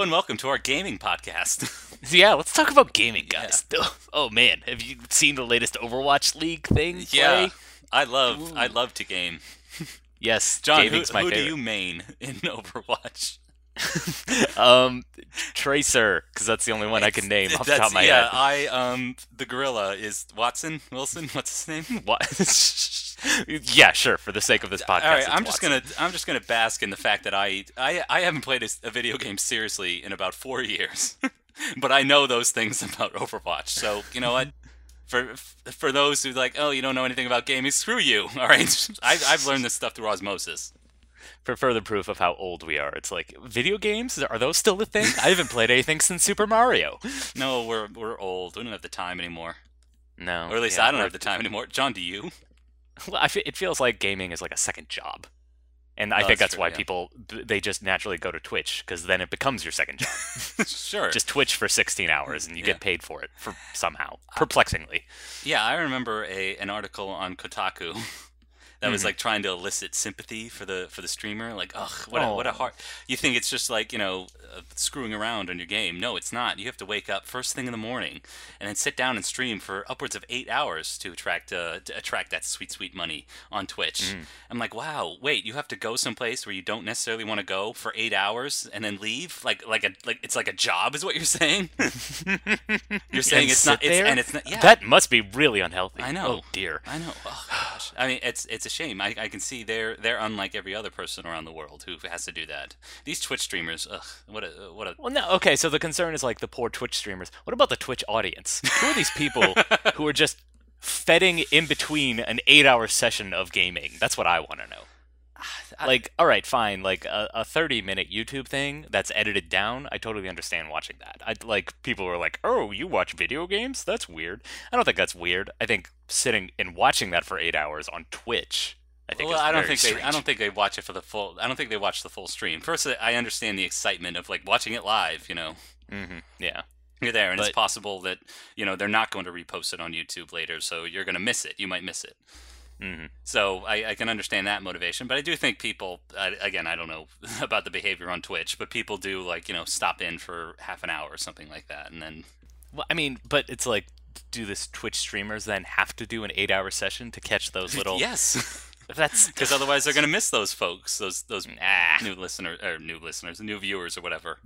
Hello and welcome to our gaming podcast. yeah, let's talk about gaming, guys. Oh man, have you seen the latest Overwatch League thing? yeah, play? I love I love to game. Yes, Jon, who, who do you main in Overwatch? um, Tracer, because that's the only one I can name off the top of my yeah, head. Yeah, I um the gorilla is Watson Wilson. What's his name? What? yeah, sure. For the sake of this podcast, All right, I'm just Watson. gonna I'm just gonna bask in the fact that I I I haven't played a, a video game seriously in about four years, but I know those things about Overwatch. So you know what? For for those who like, oh, you don't know anything about gaming, screw you. All right, I, I've learned this stuff through osmosis. For further proof of how old we are. It's like video games are those still a thing? I haven't played anything since Super Mario. No, we're we're old. We don't have the time anymore, No, or at least yeah, I don't have the time anymore. Jon, do you? Well, I it feels like gaming is like a second job, and I Oh, think that's that's true, why yeah. people they just naturally go to Twitch because then it becomes your second job. sure. just Twitch for 16 hours and you Yeah. get paid for it for somehow perplexingly. Yeah, I remember a an article on Kotaku that was Mhm. like trying to elicit sympathy for the for the streamer. Like, ugh, what a, what a Oh. hard. You think it's just like you know uh, screwing around on your game? No, it's not. You have to wake up first thing in the morning and then sit down and stream for upwards of eight hours to attract uh, to attract that sweet sweet money on Twitch. Mm. I'm like, wow, wait, you have to go someplace where you don't necessarily want to go for eight hours and then leave? Like like a like it's like a job is what you're saying? you're saying it's not. It's, there? and it's not. Yeah. That must be really unhealthy. I know. Oh dear. I know. Oh gosh. I mean, it's it's a shame. I, I can see they're they're unlike every other person around the world who has to do that. These Twitch streamers, ugh, what a what a. Well, no. Okay, so the concern is like the poor Twitch streamers. What about the Twitch audience? Who are these people who are just fetting in between an eight-hour session of gaming? That's what I want to know. Like, all right, fine. Like a, a thirty-minute YouTube thing that's edited down. I totally understand watching that. I like people who are like, "Oh, you watch video games? That's weird." I don't think that's weird. I think sitting and watching that for eight hours on Twitch. I think well, I don't think they. I don't think they watch it for the full. I don't think they watch the full stream. First, I understand the excitement of like watching it live. You know, hmm Yeah. you're there, and it's possible that you know they're not going to repost it on YouTube later, so you're going to miss it. You might miss it. Hmm So I, I can understand that motivation, but I do think people, I, again, I don't know about the behavior on Twitch, but people do like you know stop in for half an hour or something like that, and then Well, I mean, but it's like, do this Twitch streamers then have to do an eight-hour session to catch those little? yes, That's because otherwise they're going to miss those folks, those those nah. new listeners or new listeners, new viewers or whatever.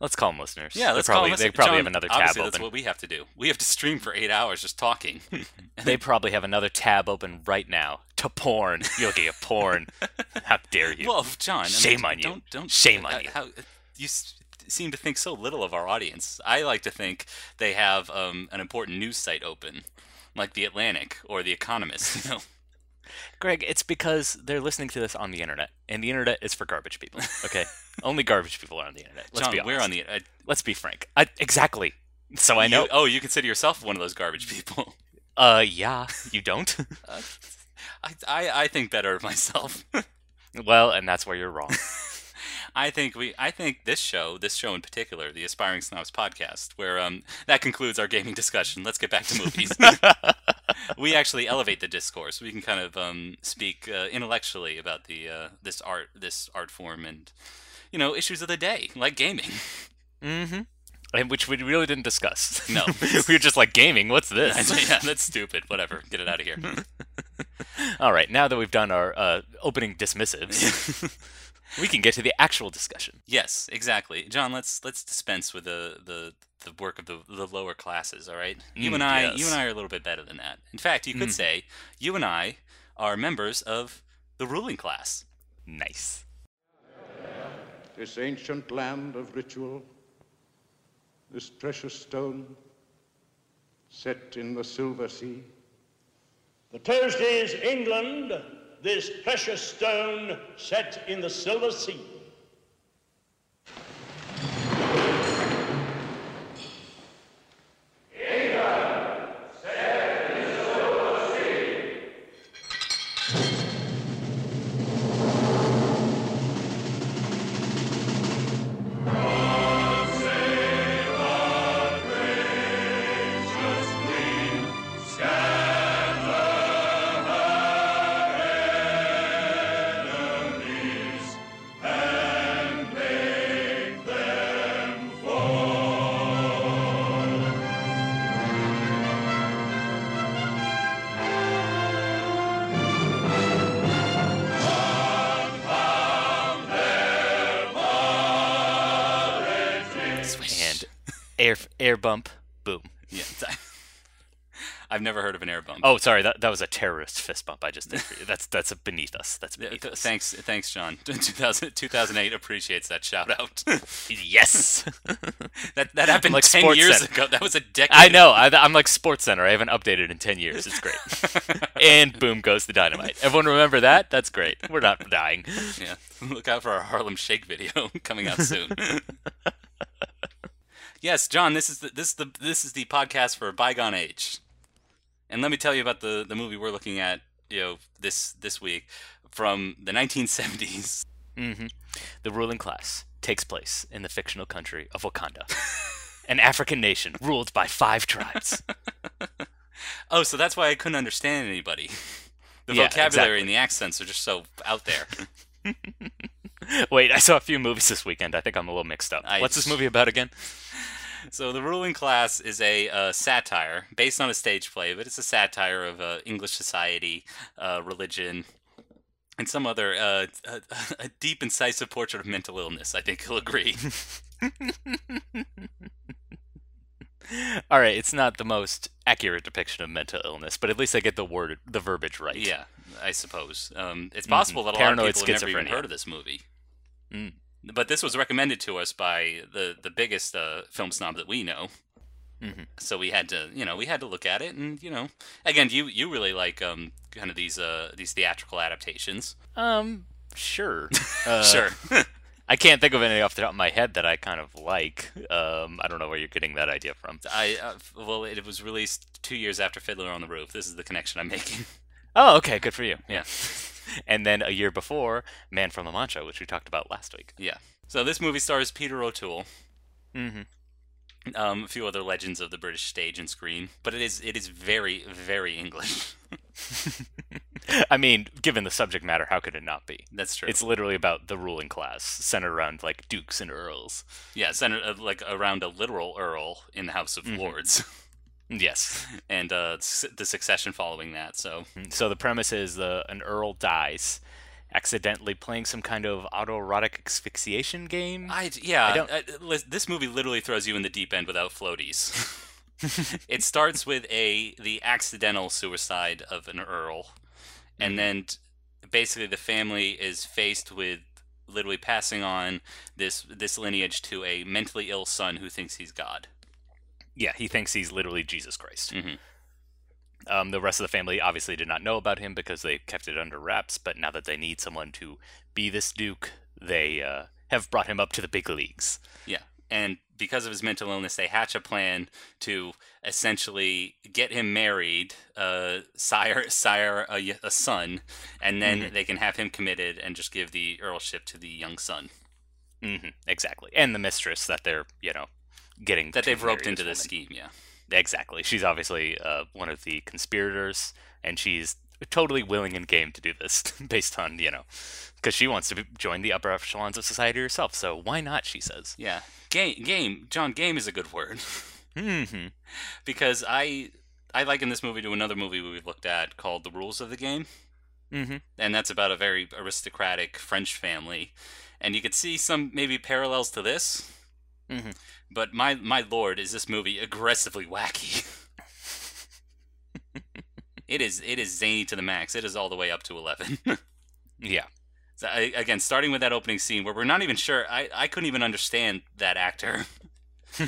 Let's call them listeners. Yeah, let's probably, call them. They probably Jon, have another tab open. That's what we have to do. We have to stream for eight hours just talking. They probably have another tab open right now to porn. You'll get a porn. How dare you? well, Jon, I mean, Shame on you. Don't don't Shame on you. How, you seem to think so little of our audience. I like to think they have um, an important news site open, like the Atlantic or the Economist. You know. Greg, it's because they're listening to this on the internet, and the internet is for garbage people. Okay, only garbage people are on the internet. Let's Jon, be honest. we're on the. Uh, Let's be frank. I, exactly. So I know. You, oh, you consider yourself one of those garbage people. Uh, yeah. You don't. Uh, I, I I think better of myself. well, and that's where you're wrong. I think we I think this show, this show in particular, the Aspiring Snobs podcast, where um that concludes our gaming discussion. Let's get back to movies. we actually elevate the discourse. We can kind of um speak uh, intellectually about the uh, this art this art form and you know issues of the day like gaming. Mm-hmm. And which we really didn't discuss. No. we were just like gaming. What's this? yeah, that's stupid. Whatever. Get it out of here. All right. Now that we've done our uh, opening dismissives, we can get to the actual discussion. yes, exactly. Jon, let's let's dispense with the the the work of the the lower classes, all right? You Mm, and I, yes. you and I are a little bit better than that. In fact, you could Mm. say you and I are members of the ruling class. Nice. this ancient land of ritual, this precious stone set in the silver sea. The toast is England, this precious stone set in the silver sea. Air bump. Boom. Yeah. I've never heard of an air bump. Oh, sorry. That that was a terrorist fist bump I just did for you. That's that's beneath us. That's beneath th- us. thanks, thanks, Jon. 2000, 2008 appreciates that shout out. Yes. that that happened like ten Sports years Center. ago. That was a decade. I know. I, I'm like Sports Center. I haven't updated in ten years. It's great. and boom goes the dynamite. Everyone remember that? That's great. We're not dying. Yeah. Look out for our Harlem Shake video coming out soon. Yes, Jon. This is the this is the this is the podcast for bygone age. And let me tell you about the the movie we're looking at. You know, this this week from the 1970s. hmm The ruling class takes place in the fictional country of Wakanda, an African nation ruled by five tribes. Oh, so that's why I couldn't understand anybody. The Yeah, vocabulary exactly. and the accents are just so out there. Wait, I saw a few movies this weekend. I think I'm a little mixed up. I- What's this movie about again? So the ruling class is a uh, satire based on a stage play, but it's a satire of uh, English society, uh, religion, and some other uh, a, a deep, incisive portrait of mental illness. I think you'll agree. All right, it's not the most accurate depiction of mental illness, but at least I get the word, the verbiage right. yeah, I suppose um, it's possible that a lot of Paranoid people have never even heard of this movie. Mm. But this was recommended to us by the the biggest uh, film snob that we know. Mhm. So we had to, you know, we had to look at it, and you know, again, you you really like um kind of these uh these theatrical adaptations. Um, sure. Uh, sure. I can't think of any off the top of my head that I kind of like. Um, I don't know where you're getting that idea from. I uh, well, it was released two years after Fiddler on the Roof. This is the connection I'm making. Oh, okay, good for you. Yeah. and then a year before, Man from La Mancha, which we talked about last week. yeah. So this movie stars Peter O'Toole, Mm-hmm. um, a few other legends of the British stage and screen, but it is it is very very English. I mean, given the subject matter, how could it not be? That's true. It's literally about the ruling class, centered around like dukes and earls. yeah, centered uh, like around a literal earl in the House of Mhm. Lords, Yes. and uh, the succession following that. So mm-hmm. So the premise is the an earl dies, accidentally playing some kind of autoerotic asphyxiation game. I yeah, I don't- I- this movie literally throws you in the deep end without floaties. it starts with a the accidental suicide of an earl, and mm-hmm. then basically the family is faced with literally passing on this this lineage to a mentally ill son who thinks he's God. Yeah, he thinks he's literally Jesus Christ. Mhm. Um, the rest of the family obviously did not know about him because they kept it under wraps. But now that they need someone to be this duke, they uh, have brought him up to the big leagues. Yeah. And because of his mental illness, they hatch a plan to essentially get him married, uh, sire, sire a son, and then Mhm. they can have him committed and just give the earlship to the young son hmm exactly, and the mistress that they're you know getting that they've roped into this this scheme. Yeah. Exactly, she's obviously uh, one of the conspirators, and she's totally willing and game to do this based on you know because she wants to be, join the upper echelons of society herself. So why not? She says. Yeah. Game, game, Jon. Game is a good word hmm because I I liken this movie to another movie we've looked at called The Rules of the Game. hmm and that's about a very aristocratic French family, and you could see some maybe parallels to this. Mhm. But my my lord, is this movie aggressively wacky? it is it is zany to the max. It is all the way up to eleven. Yeah. So I, again, starting with that opening scene where we're not even sure. I, I couldn't even understand that actor.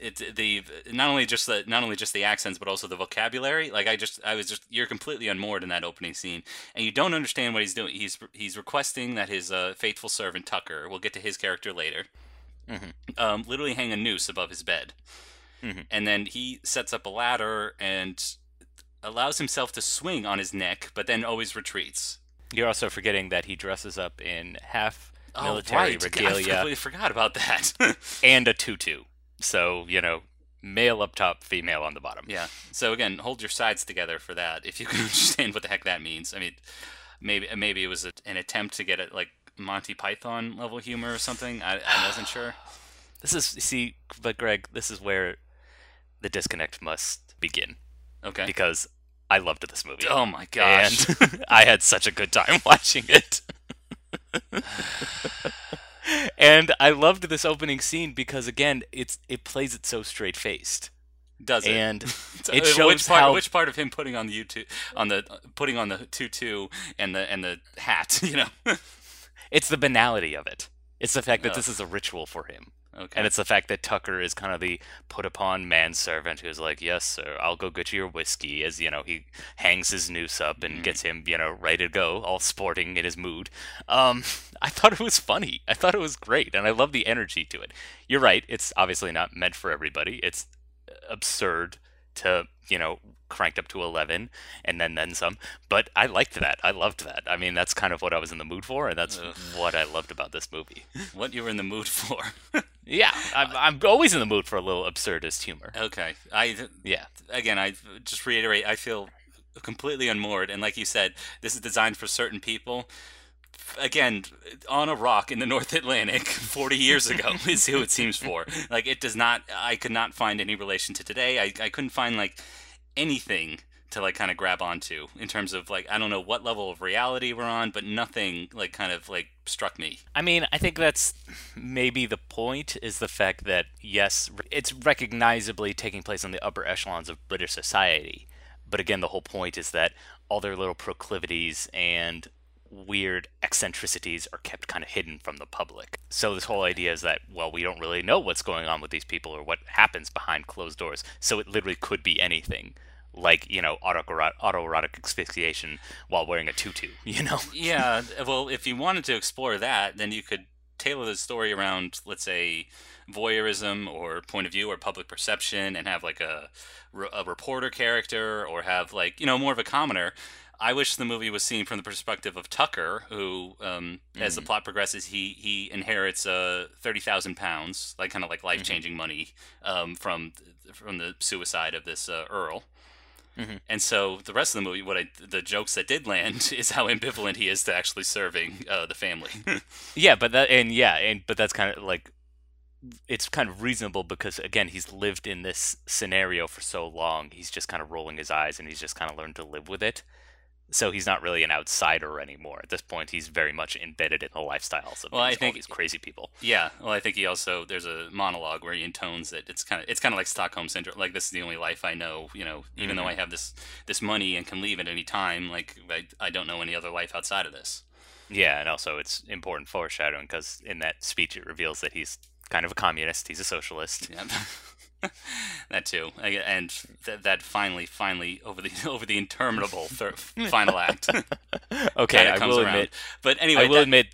it's the not only just the not only just the accents but also the vocabulary like i just i was just you're completely unmoored in that opening scene and you don't understand what he's doing he's he's requesting that his uh, faithful servant tucker we'll get to his character later Mhm. um, literally hang a noose above his bed Mhm. and then he sets up a ladder and allows himself to swing on his neck but then always retreats You're also forgetting that he dresses up in half military oh, right. I regalia completely forgot about that and a tutu. So, you know, male up top, female on the bottom. Yeah. So again, hold your sides together for that. If you can understand what the heck that means. I mean, maybe maybe it was a, an attempt to get it like Monty Python level humor or something. I, I wasn't sure. This is, see, but Greg, this is where the disconnect must begin Okay. because I loved this movie. Oh my gosh. And I had such a good time watching it. and I loved this opening scene because again, it's it plays it so straight faced, Does it? and it uh, shows which part, how which part of him putting on the YouTube on the putting on the tutu and the and the hat, you know. It's the banality of it. It's the fact that Ugh. this is a ritual for him. okay. And it's the fact that Tucker is kind of the put upon manservant who's like, Yes, sir, I'll go get you your whiskey as, you know, he hangs his noose up and gets him, you know, ready to go, all sporting in his mood. Um, I thought it was funny. I thought it was great, and I love the energy to it. You're right, it's obviously not meant for everybody. It's absurd to, you know, cranked up to 11 and then then some. But I liked that. I loved that. I mean, that's kind of what I was in the mood for, and that's Ugh. what I loved about this movie. what you were in the mood for. Yeah, I'm, I'm always in the mood for a little absurdist humor. okay. I Yeah. again, I just reiterate, I feel completely unmoored, and like you said, this is designed for certain people. Again, on a rock in the North Atlantic 40 years ago is who it seems for. Like, it does not, I could not find any relation to today. I, I couldn't find, like, anything to, like, kind of grab onto in terms of, like, I don't know what level of reality we're on, but nothing, like, kind of, like, struck me. I mean, I think that's maybe the point is the fact that, yes, it's recognizably taking place in the upper echelons of British society. But again, the whole point is that all their little proclivities and weird eccentricities are kept kind of hidden from the public. So this whole idea is that, well, we don't really know what's going on with these people or what happens behind closed doors. So it literally could be anything. Like, you know, autoerotic, asphyxiation while wearing a tutu, you know? yeah, well, if you wanted to explore that, then you could tailor the story around, let's say, voyeurism or point of view or public perception, and have like a, a reporter character, or have like you know more of a commoner. I wish the movie was seen from the perspective of Tucker, who, um, as the plot progresses, he he inherits uh, thirty thousand pounds, like kind of like life changing money, um, from from the suicide of this uh, Earl. And so the rest of the movie, what I the jokes that did land is how ambivalent he is to actually serving uh, the family. Yeah, but that and yeah, and but that's kind of like it's kind of reasonable because again, he's lived in this scenario for so long. He's just kind of rolling his eyes and he's just kind of learned to live with it. So he's not really an outsider anymore. At this point, he's very much embedded in the lifestyles of Well, I these, all think- these crazy people. yeah, well, I think he also there's a monologue where he intones that it's kind of it's kind of like Stockholm syndrome. Like this is the only life I know. You know, even though mm-hmm. I have this this money and can leave at any time, like I, I don't know any other life outside of this. Yeah, and also it's important foreshadowing because in that speech it reveals that he's kind of a communist. He's a socialist. Yeah. that too, and th- that finally, finally over the over the interminable thir- final act, Okay, kinda I comes will around. admit. But anyway, I will that- admit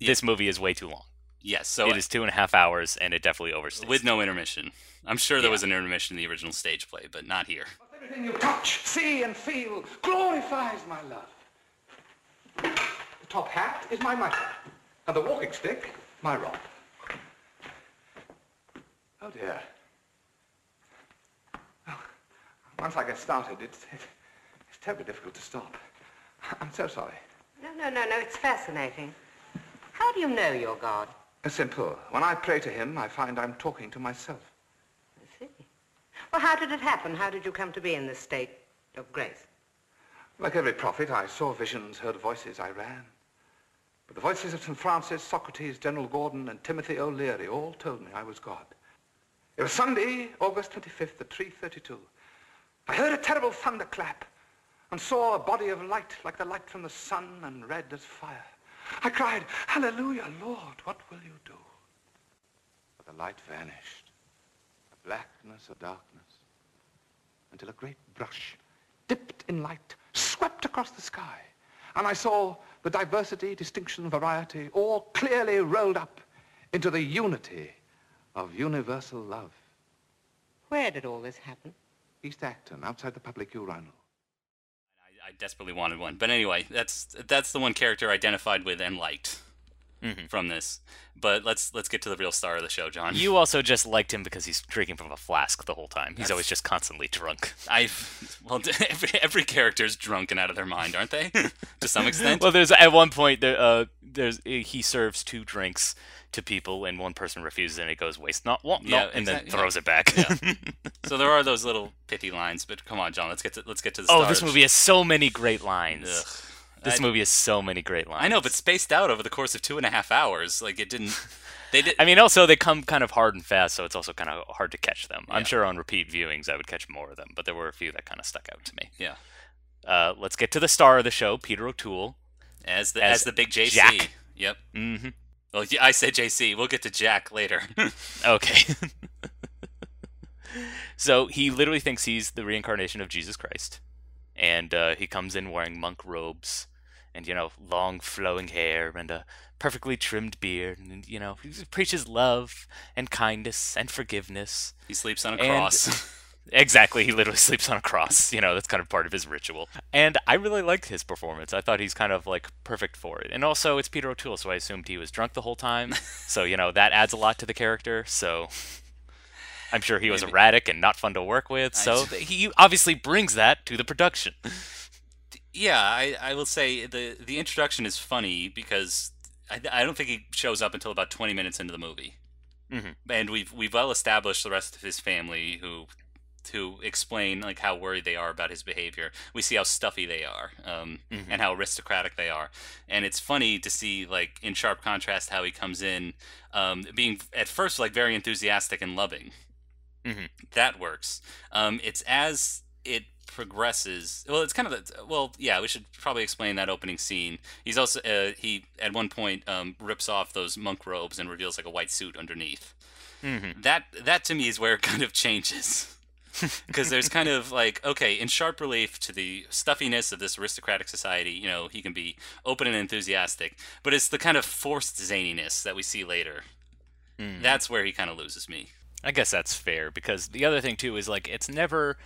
this movie is way too long. yes. So it is two and a half hours, and it definitely overstays. with no intermission. I'm sure there Yeah. was an intermission in the original stage play, but not here. Everything you touch, see, and feel glorifies my love. The top hat is my mitre, and the walking stick, my rod. Oh dear. Oh, once I get started, it's, it's, terribly difficult to stop. I'm so sorry. No, no, no, no, it's fascinating. How do you know you're God? Uh, Simple. When I pray to him, I find I'm talking to myself. I see. Well, how did it happen? How did you come to be in this state of grace? Like every prophet, I saw visions, heard voices, I ran. But the voices of St. Francis, Socrates, General Gordon, and Timothy O'Leary all told me I was God. It was Sunday, August 25th at 3.32. I heard a terrible thunderclap and saw a body of light like the light from the sun and red as fire. I cried, Hallelujah, Lord, what will you do? But the light vanished, a blackness a darkness, until a great brush dipped in light, swept across the sky. And I saw the diversity, distinction, variety, all clearly rolled up into the unity of universal love. Where did all this happen? East Acton, outside the public urinal. I, I desperately wanted one, but anyway, that's that's the one character I identified with and liked from this. But let's let's get to the real star of the show, Jon. You also just liked him because he's drinking from a flask the whole time. He's always just constantly drunk. I've well, every every character's drunk and out of their mind, aren't they? to some extent. Well, there's at one point there, uh, there's he serves two drinks to people, and one person refuses, and it goes waste not, want Yeah, not, and then yeah. throws it back. so there are those little pithy lines, but come on, Jon, let's get to let's get to the oh, this movie has so many great lines. Ugh. This I- movie has so many great lines. I know, but spaced out over the course of two and a half hours. Like it didn't. They did. I mean, also they come kind of hard and fast, so it's also kind of hard to catch them. I'm sure on repeat viewings I would catch more of them, but there were a few that kind of stuck out to me. yeah. Uh, let's get to the star of the show, Peter O'Toole. As the As as, the big JC. Jack. Yep. Mm-hmm. Well, I said JC. We'll get to Jack later. Okay. so he literally thinks he's the reincarnation of Jesus Christ, and uh, he comes in wearing monk robes, and you know, long flowing hair and a perfectly trimmed beard, and you know, he preaches love and kindness and forgiveness. he sleeps on a And- cross. Exactly, he literally sleeps on a cross. You know, that's kind of part of his ritual. And I really liked his performance. I thought he's kind of like perfect for it. And also, it's Peter O'Toole, so I assumed he was drunk the whole time. so, you know, that adds a lot to the character. So I'm sure he was Maybe. erratic and not fun to work with. So he obviously brings that to the production. yeah, I, I will say the the introduction is funny because I, I don't think he shows up until about 20 minutes into the movie. Mhm. And we've we've well established the rest of his family who to explain like how worried they are about his behavior. We see how stuffy they are, um, Mm-hmm. and how aristocratic they are. And it's funny to see like in sharp contrast how he comes in, um, being at first like very enthusiastic and loving. Mhm. That works. Um, it's as it progresses. Well, it's kind of the, well, yeah. We should probably explain that opening scene. He's also uh, he at one point um, rips off those monk robes and reveals like a white suit underneath Mm-hmm. that that to me is where it kind of changes because there's kind of like okay in sharp relief to the stuffiness of this aristocratic society you know he can be open and enthusiastic but it's the kind of forced zaniness that we see later Mm. that's where he kind of loses me I guess that's fair because the other thing too is like it's never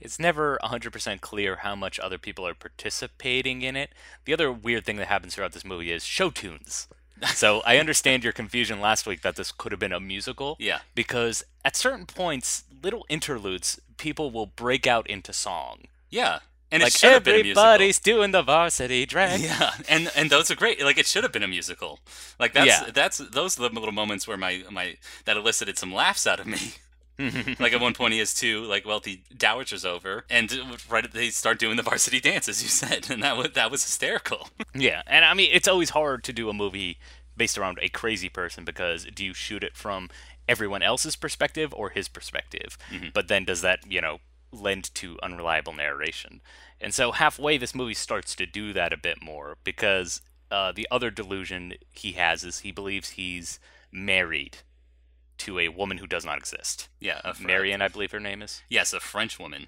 it's never 100% clear how much other people are participating in it. The other weird thing that happens throughout this movie is show tunes. so I understand your confusion last week that this could have been a musical. Yeah. Because at certain points, little interludes, people will break out into song. yeah and like it should have been a musical everybody's doing the varsity drag. yeah and and those are great like it should have been a musical like that's Yeah. that's those are the little moments where my my that elicited some laughs out of me like at one point he has two like wealthy dowagers over and right they start doing the varsity dance as you said and that was that was hysterical Yeah, and I mean it's always hard to do a movie based around a crazy person because do you shoot it from everyone else's perspective or his perspective? But then does that, you know, lend to unreliable narration? And so halfway this movie starts to do that a bit more because uh, the other delusion he has is he believes he's married to a woman who does not exist. yeah Marion, I believe her name is. yes a french woman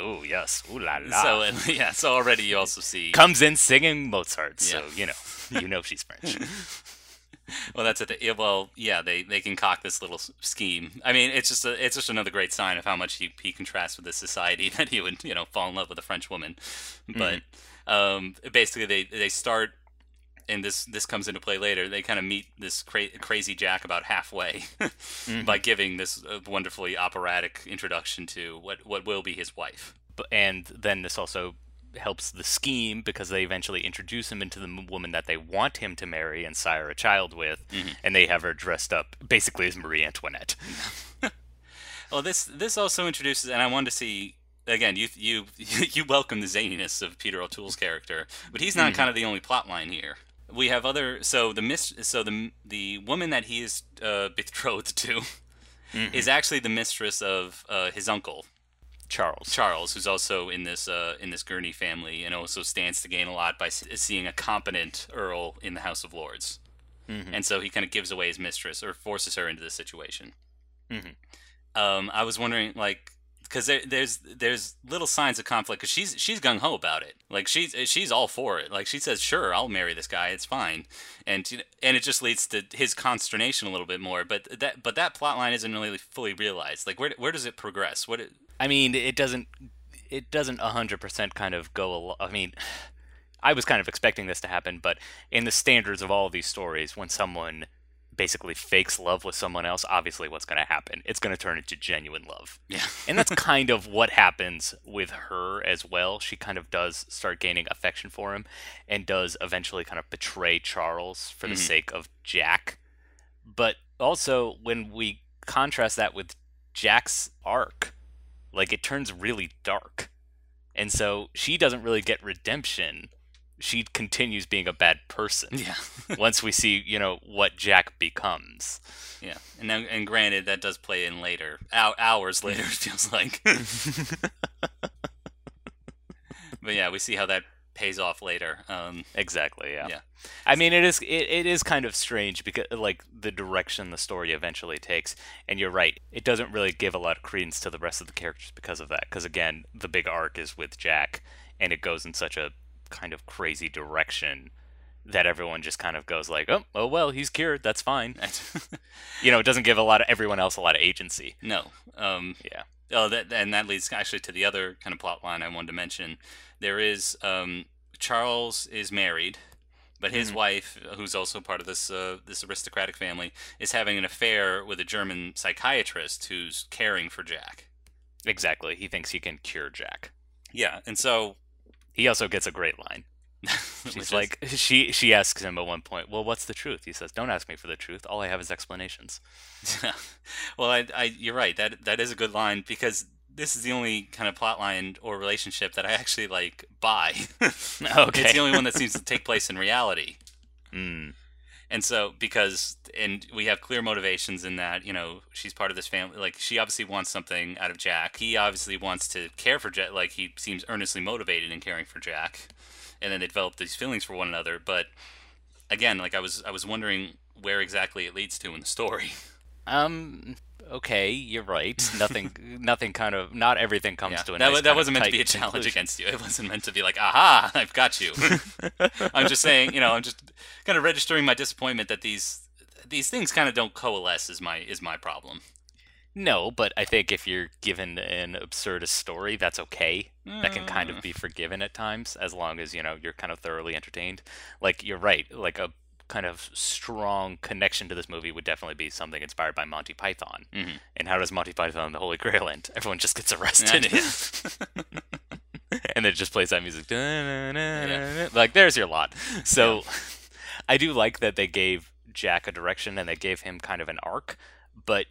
Oh yes, ooh la la. so and, yeah so already you also see comes in singing Mozart, so you know, you know she's French. well that's it yeah, well yeah they they concoct this little scheme i mean it's just a, it's just another great sign of how much he, he contrasts with this society that he would you know fall in love with a french woman but um basically they they start and this this comes into play later they kind of meet this cra- crazy jack about halfway mm-hmm. by giving this uh, wonderfully operatic introduction to what what will be his wife and then this also helps the scheme because they eventually introduce him into the woman that they want him to marry and sire a child with, mm-hmm. and they have her dressed up basically as Marie Antoinette. Well, this this also introduces, and I wanted to see again. You you you welcome the zaniness of Peter O'Toole's character, but he's not mm-hmm. kind of the only plot line here. We have other. So the mis, so the the woman that he is uh, betrothed to is actually the mistress of uh, his uncle Charles. Charles, who's also in this uh, in this Gurney family, and also stands to gain a lot by s- seeing a competent earl in the House of Lords. And so he kind of gives away his mistress or forces her into this situation. Mhm. Um, I was wondering, like, because there, there's there's little signs of conflict because she's she's gung ho about it. Like she's she's all for it. Like she says, "Sure, I'll marry this guy. It's fine," and and it just leads to his consternation a little bit more. But that but that plot line isn't really fully realized. Like where where does it progress? What it, I mean, it doesn't it doesn't hundred percent kind of go. Al- I mean, I was kind of expecting this to happen, but in the standards of all of these stories, when someone basically fakes love with someone else, obviously what's going to happen? It's going to turn into genuine love. yeah. and that's kind of what happens with her as well. She kind of does start gaining affection for him and does eventually kind of betray Charles for the Mhm. sake of Jack. But also, when we contrast that with Jack's arc, like it turns really dark. And so she doesn't really get redemption she continues being a bad person. Yeah. once we see, you know, what Jack becomes. Yeah, and now, and granted, that does play in later, hou- hours later. It feels like. but yeah, we see how that pays off later. Um, Exactly. Yeah. Yeah. I mean, it is it, it is kind of strange because like the direction the story eventually takes, and you're right, it doesn't really give a lot of credence to the rest of the characters because of that. Because again, the big arc is with Jack, and it goes in such a kind of crazy direction that everyone just kind of goes like, oh, oh well, he's cured, that's fine. you know, it doesn't give a lot of everyone else a lot of agency. no. Um, Yeah. Oh, that and that leads actually to the other kind of plot line I wanted to mention. There is um, Charles is married, but his wife, who's also part of this uh, this aristocratic family, is having an affair with a German psychiatrist who's caring for Jack. Exactly. He thinks he can cure Jack. Yeah, and so He also gets a great line. She's is- like, she she asks him at one point, "Well, what's the truth?" He says, "Don't ask me for the truth. All I have is explanations." well, I, I, you're right. That that is a good line because this is the only kind of plot line or relationship that I actually like buy. Okay. It's the only one that seems to take place in reality. Mm. And so, because, and we have clear motivations in that, you know, she's part of this family. Like, she obviously wants something out of Jack. He obviously wants to care for Jack. Like, he seems earnestly motivated in caring for Jack. And then they develop these feelings for one another. But again, like, I was, I was wondering where exactly it leads to in the story. Um. Okay, you're right. Nothing. nothing. Kind of. Not everything comes Yeah. to an. that, nice that wasn't meant to be a challenge against you. It wasn't meant to be like, aha, I've got you. I'm just saying, you know, I'm just kind of registering my disappointment that these these things kind of don't coalesce. Is my is my problem. No, but I think if you're given an absurdist story, that's okay. That can kind of mm. be forgiven at times, as long as you know you're kind of thoroughly entertained. Like you're right. Like a kind of strong connection to this movie would definitely be something inspired by Monty Python. Mm-hmm. And how does Monty Python and the Holy Grail end? Everyone just gets arrested. and it just plays that music. Da-na-na-na-na. Like there's your lot. So I do like that they gave Jack a direction and they gave him kind of an arc, but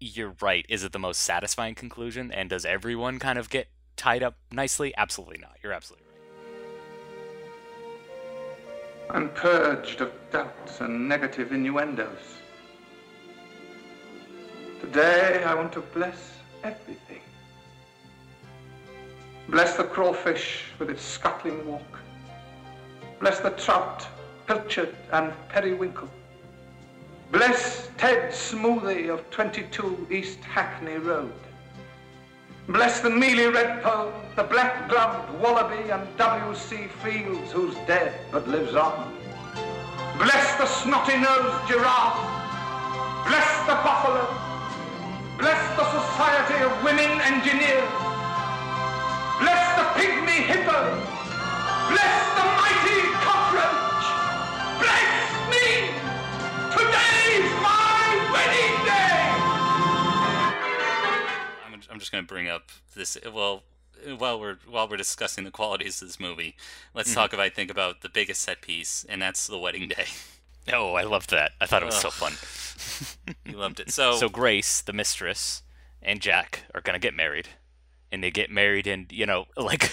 you're right. Is it the most satisfying conclusion? And does everyone kind of get tied up nicely? Absolutely not. You're absolutely right. I'm purged of doubts and negative innuendos. Today I want to bless everything. Bless the crawfish with its scuttling walk. Bless the trout, pilchard and periwinkle. Bless Ted Smoothie of 22 East Hackney Road. Bless the mealy redpoll, the black-gloved wallaby and W.C. Fields, who's dead but lives on. Bless the snotty-nosed giraffe. Bless the buffalo. Bless the Society of Women Engineers. Bless the pygmy hippo. Bless the mighty cockroach. Bless me. Today's my wedding just going to bring up this. Well, while we're while we're discussing the qualities of this movie, let's talk mm-hmm. about I think about the biggest set piece, and that's the wedding day. Oh, I loved that. I thought it was so fun. You loved it. So, So Grace, the mistress, and Jack are gonna get married, and they get married, and you know, like,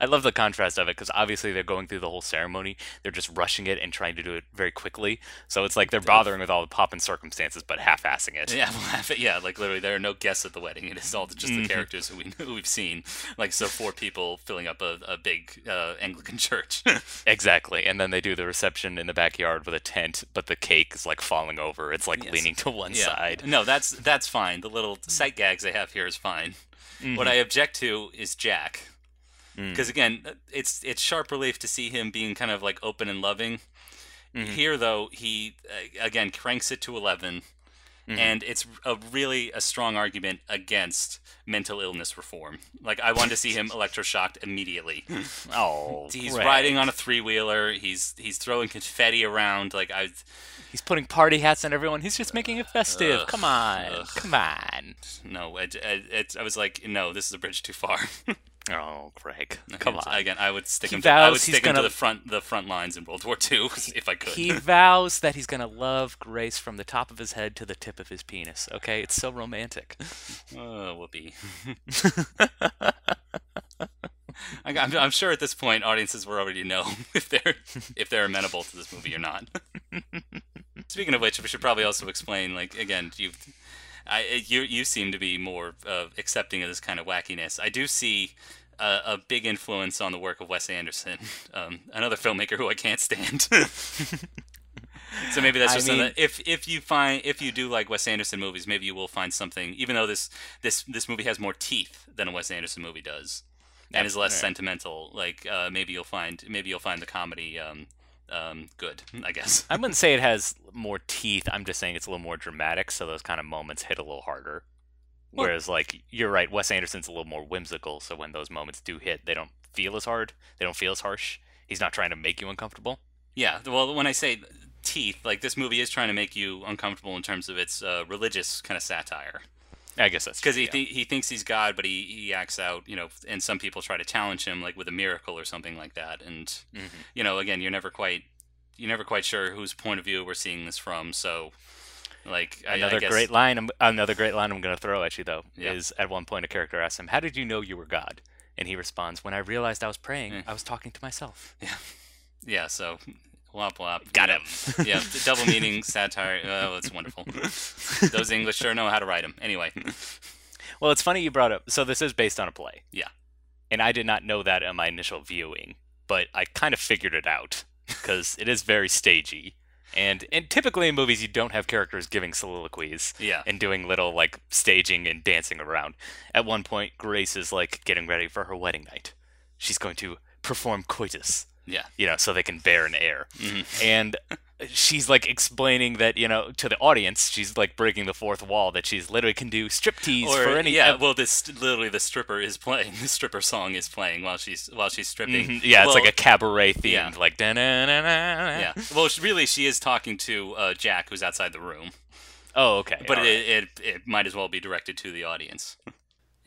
I love the contrast of it because obviously they're going through the whole ceremony, they're just rushing it and trying to do it very quickly. So it's like they're bothering with all the pomp and circumstances, but half-assing it. yeah, we'll it- yeah, like literally, there are no guests at the wedding. It is all just the characters who we who we've seen. Like so, four people filling up a, a big uh, Anglican church. Exactly, and then they do the reception in the backyard with a tent, but the cake is like falling over. It's like Yes. leaning to one side. No, that's that's fine. The little sight gags they have here is fine. Mm-hmm. What I object to is Jack, Mm. because again, it's it's sharp relief to see him being kind of like open and loving. Mm-hmm. Here, though, he again cranks it to 11 Mm-hmm. and it's a really a strong argument against mental illness reform. Like I wanted to see him electroshocked immediately. Oh, He's Greg. riding on a three wheeler. He's he's throwing confetti around. Like I, He's putting party hats on everyone. He's just making it festive. come on, ugh. come on. no, it, I was like, no, this is a bridge too far. Oh, Greg, come on. Again, I would stick He him. To, I would stick him to gonna- the front the front lines in World War II if I could. He vows that he's gonna love Grace from the top of his head to the tip of his penis. Okay, it's so romantic. Oh, whoopee. I, I'm, I'm sure at this point audiences will already know if they're if they're amenable to this movie or not. Speaking of which, we should probably also explain. Like again, you, I you you seem to be more uh, accepting of this kind of wackiness. I do see a, a big influence on the work of Wes Anderson, um, another filmmaker who I can't stand. so maybe that's I just mean- another, if if you find if you do like Wes Anderson movies, maybe you will find something. Even though this this this movie has more teeth than a Wes Anderson movie does, and is less Alright. sentimental. Like uh, maybe you'll find maybe you'll find the comedy um, um, good. I guess. I wouldn't say it has more teeth. I'm just saying it's a little more dramatic, so those kind of moments hit a little harder. Well- Whereas, like, you're right, Wes Anderson's a little more whimsical, so when those moments do hit, they don't feel as hard. They don't feel as harsh. He's not trying to make you uncomfortable. Yeah, well, when I say teeth, like this movie is trying to make you uncomfortable in terms of its uh, religious kind of satire. I guess that's Because he true, yeah. he thinks he's God, but he, he acts out, you know, and some people try to challenge him, like with a miracle or something like that. And Mhm. you know, again, you're never quite you're never quite sure whose point of view we're seeing this from. So, like, Another I guess, great line. I'm, another great line I'm going to throw at you though Yeah. is at one point a character asks him, "How did you know you were God?" And he responds, "When I realized I was praying, Yeah. I was talking to myself." Yeah, yeah, so wop wop. Got him. yeah, double meaning satire. Oh, it's wonderful. Those English sure know how to write them. Anyway, Well, it's funny you brought up. So this is based on a play. Yeah. And I did not know that in my initial viewing, but I kind of figured it out because it is very stagey. And and typically in movies you don't have characters giving soliloquies yeah, and doing little like staging and dancing around. At one point Grace is like getting ready for her wedding night. She's going to perform coitus yeah. you know, so they can bear an heir. Mhm. And she's like explaining that, you know, to the audience, she's like breaking the fourth wall that she's literally can do striptease Or for any. yeah, well, this literally the stripper is playing. The stripper song is playing while she's while she's stripping. Mhm, yeah, it's like a cabaret themed, yeah. like da na na na. yeah. Well, she, really, she is talking to uh, Jack, who's outside the room. Oh, okay. But it, right. it it might as well be directed to the audience,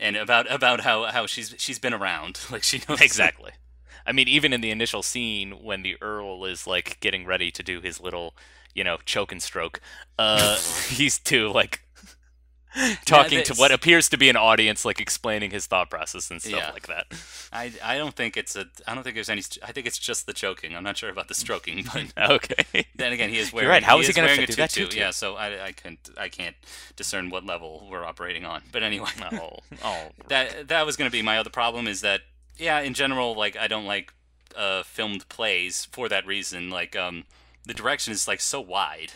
and about about how, how she's she's been around, like she knows exactly. I mean, even in the initial scene when the Earl is like getting ready to do his little, you know, choke and stroke, uh, he's too like talking to what appears to be an audience, like explaining his thought process and stuff Yeah. like that. I, I don't think it's a I don't think there's any I think it's just the choking. I'm not sure about the stroking, but Okay. then again, he is You're wearing. right, how is he is fit a through that tutu? tutu? Yeah, so I, I can't I can't discern what level we're operating on. But anyway, oh, oh. that that was going to be my other problem is that yeah in general like i don't like uh filmed plays for that reason like um the direction is like so wide.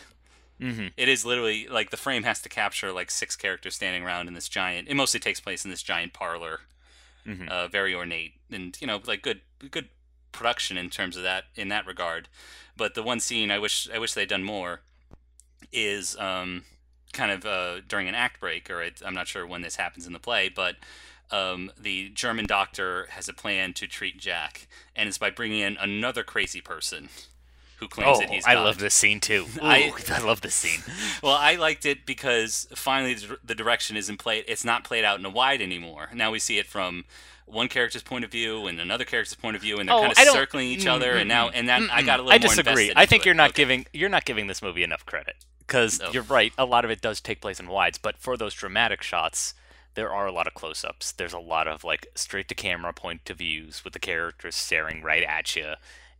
Hmm it is literally like the frame has to capture like six characters standing around in this giant it mostly takes place in this giant parlor Mhm. uh very ornate and you know like good good production in terms of that in that regard. But the one scene i wish i wish they'd done more is um kind of uh during an act break or it, i'm not sure when this happens in the play but um, the German doctor has a plan to treat Jack, and it's by bringing in another crazy person who claims Oh, that he's I God. love this scene too. Ooh, I- I, love this scene. Well, I liked it because finally the direction isn't played. It's not played out in a wide anymore. Now we see it from one character's point of view and another character's point of view, and they're Oh, kind of circling each other. mm, And now, and then I Mm-mm. got a little I disagree. I think you're not Okay. giving you're not giving this movie enough credit because you're right. A lot of it does take place in wides, but for those dramatic shots, there are a lot of close-ups. There's a lot of like straight to camera point of views with the characters staring right at you.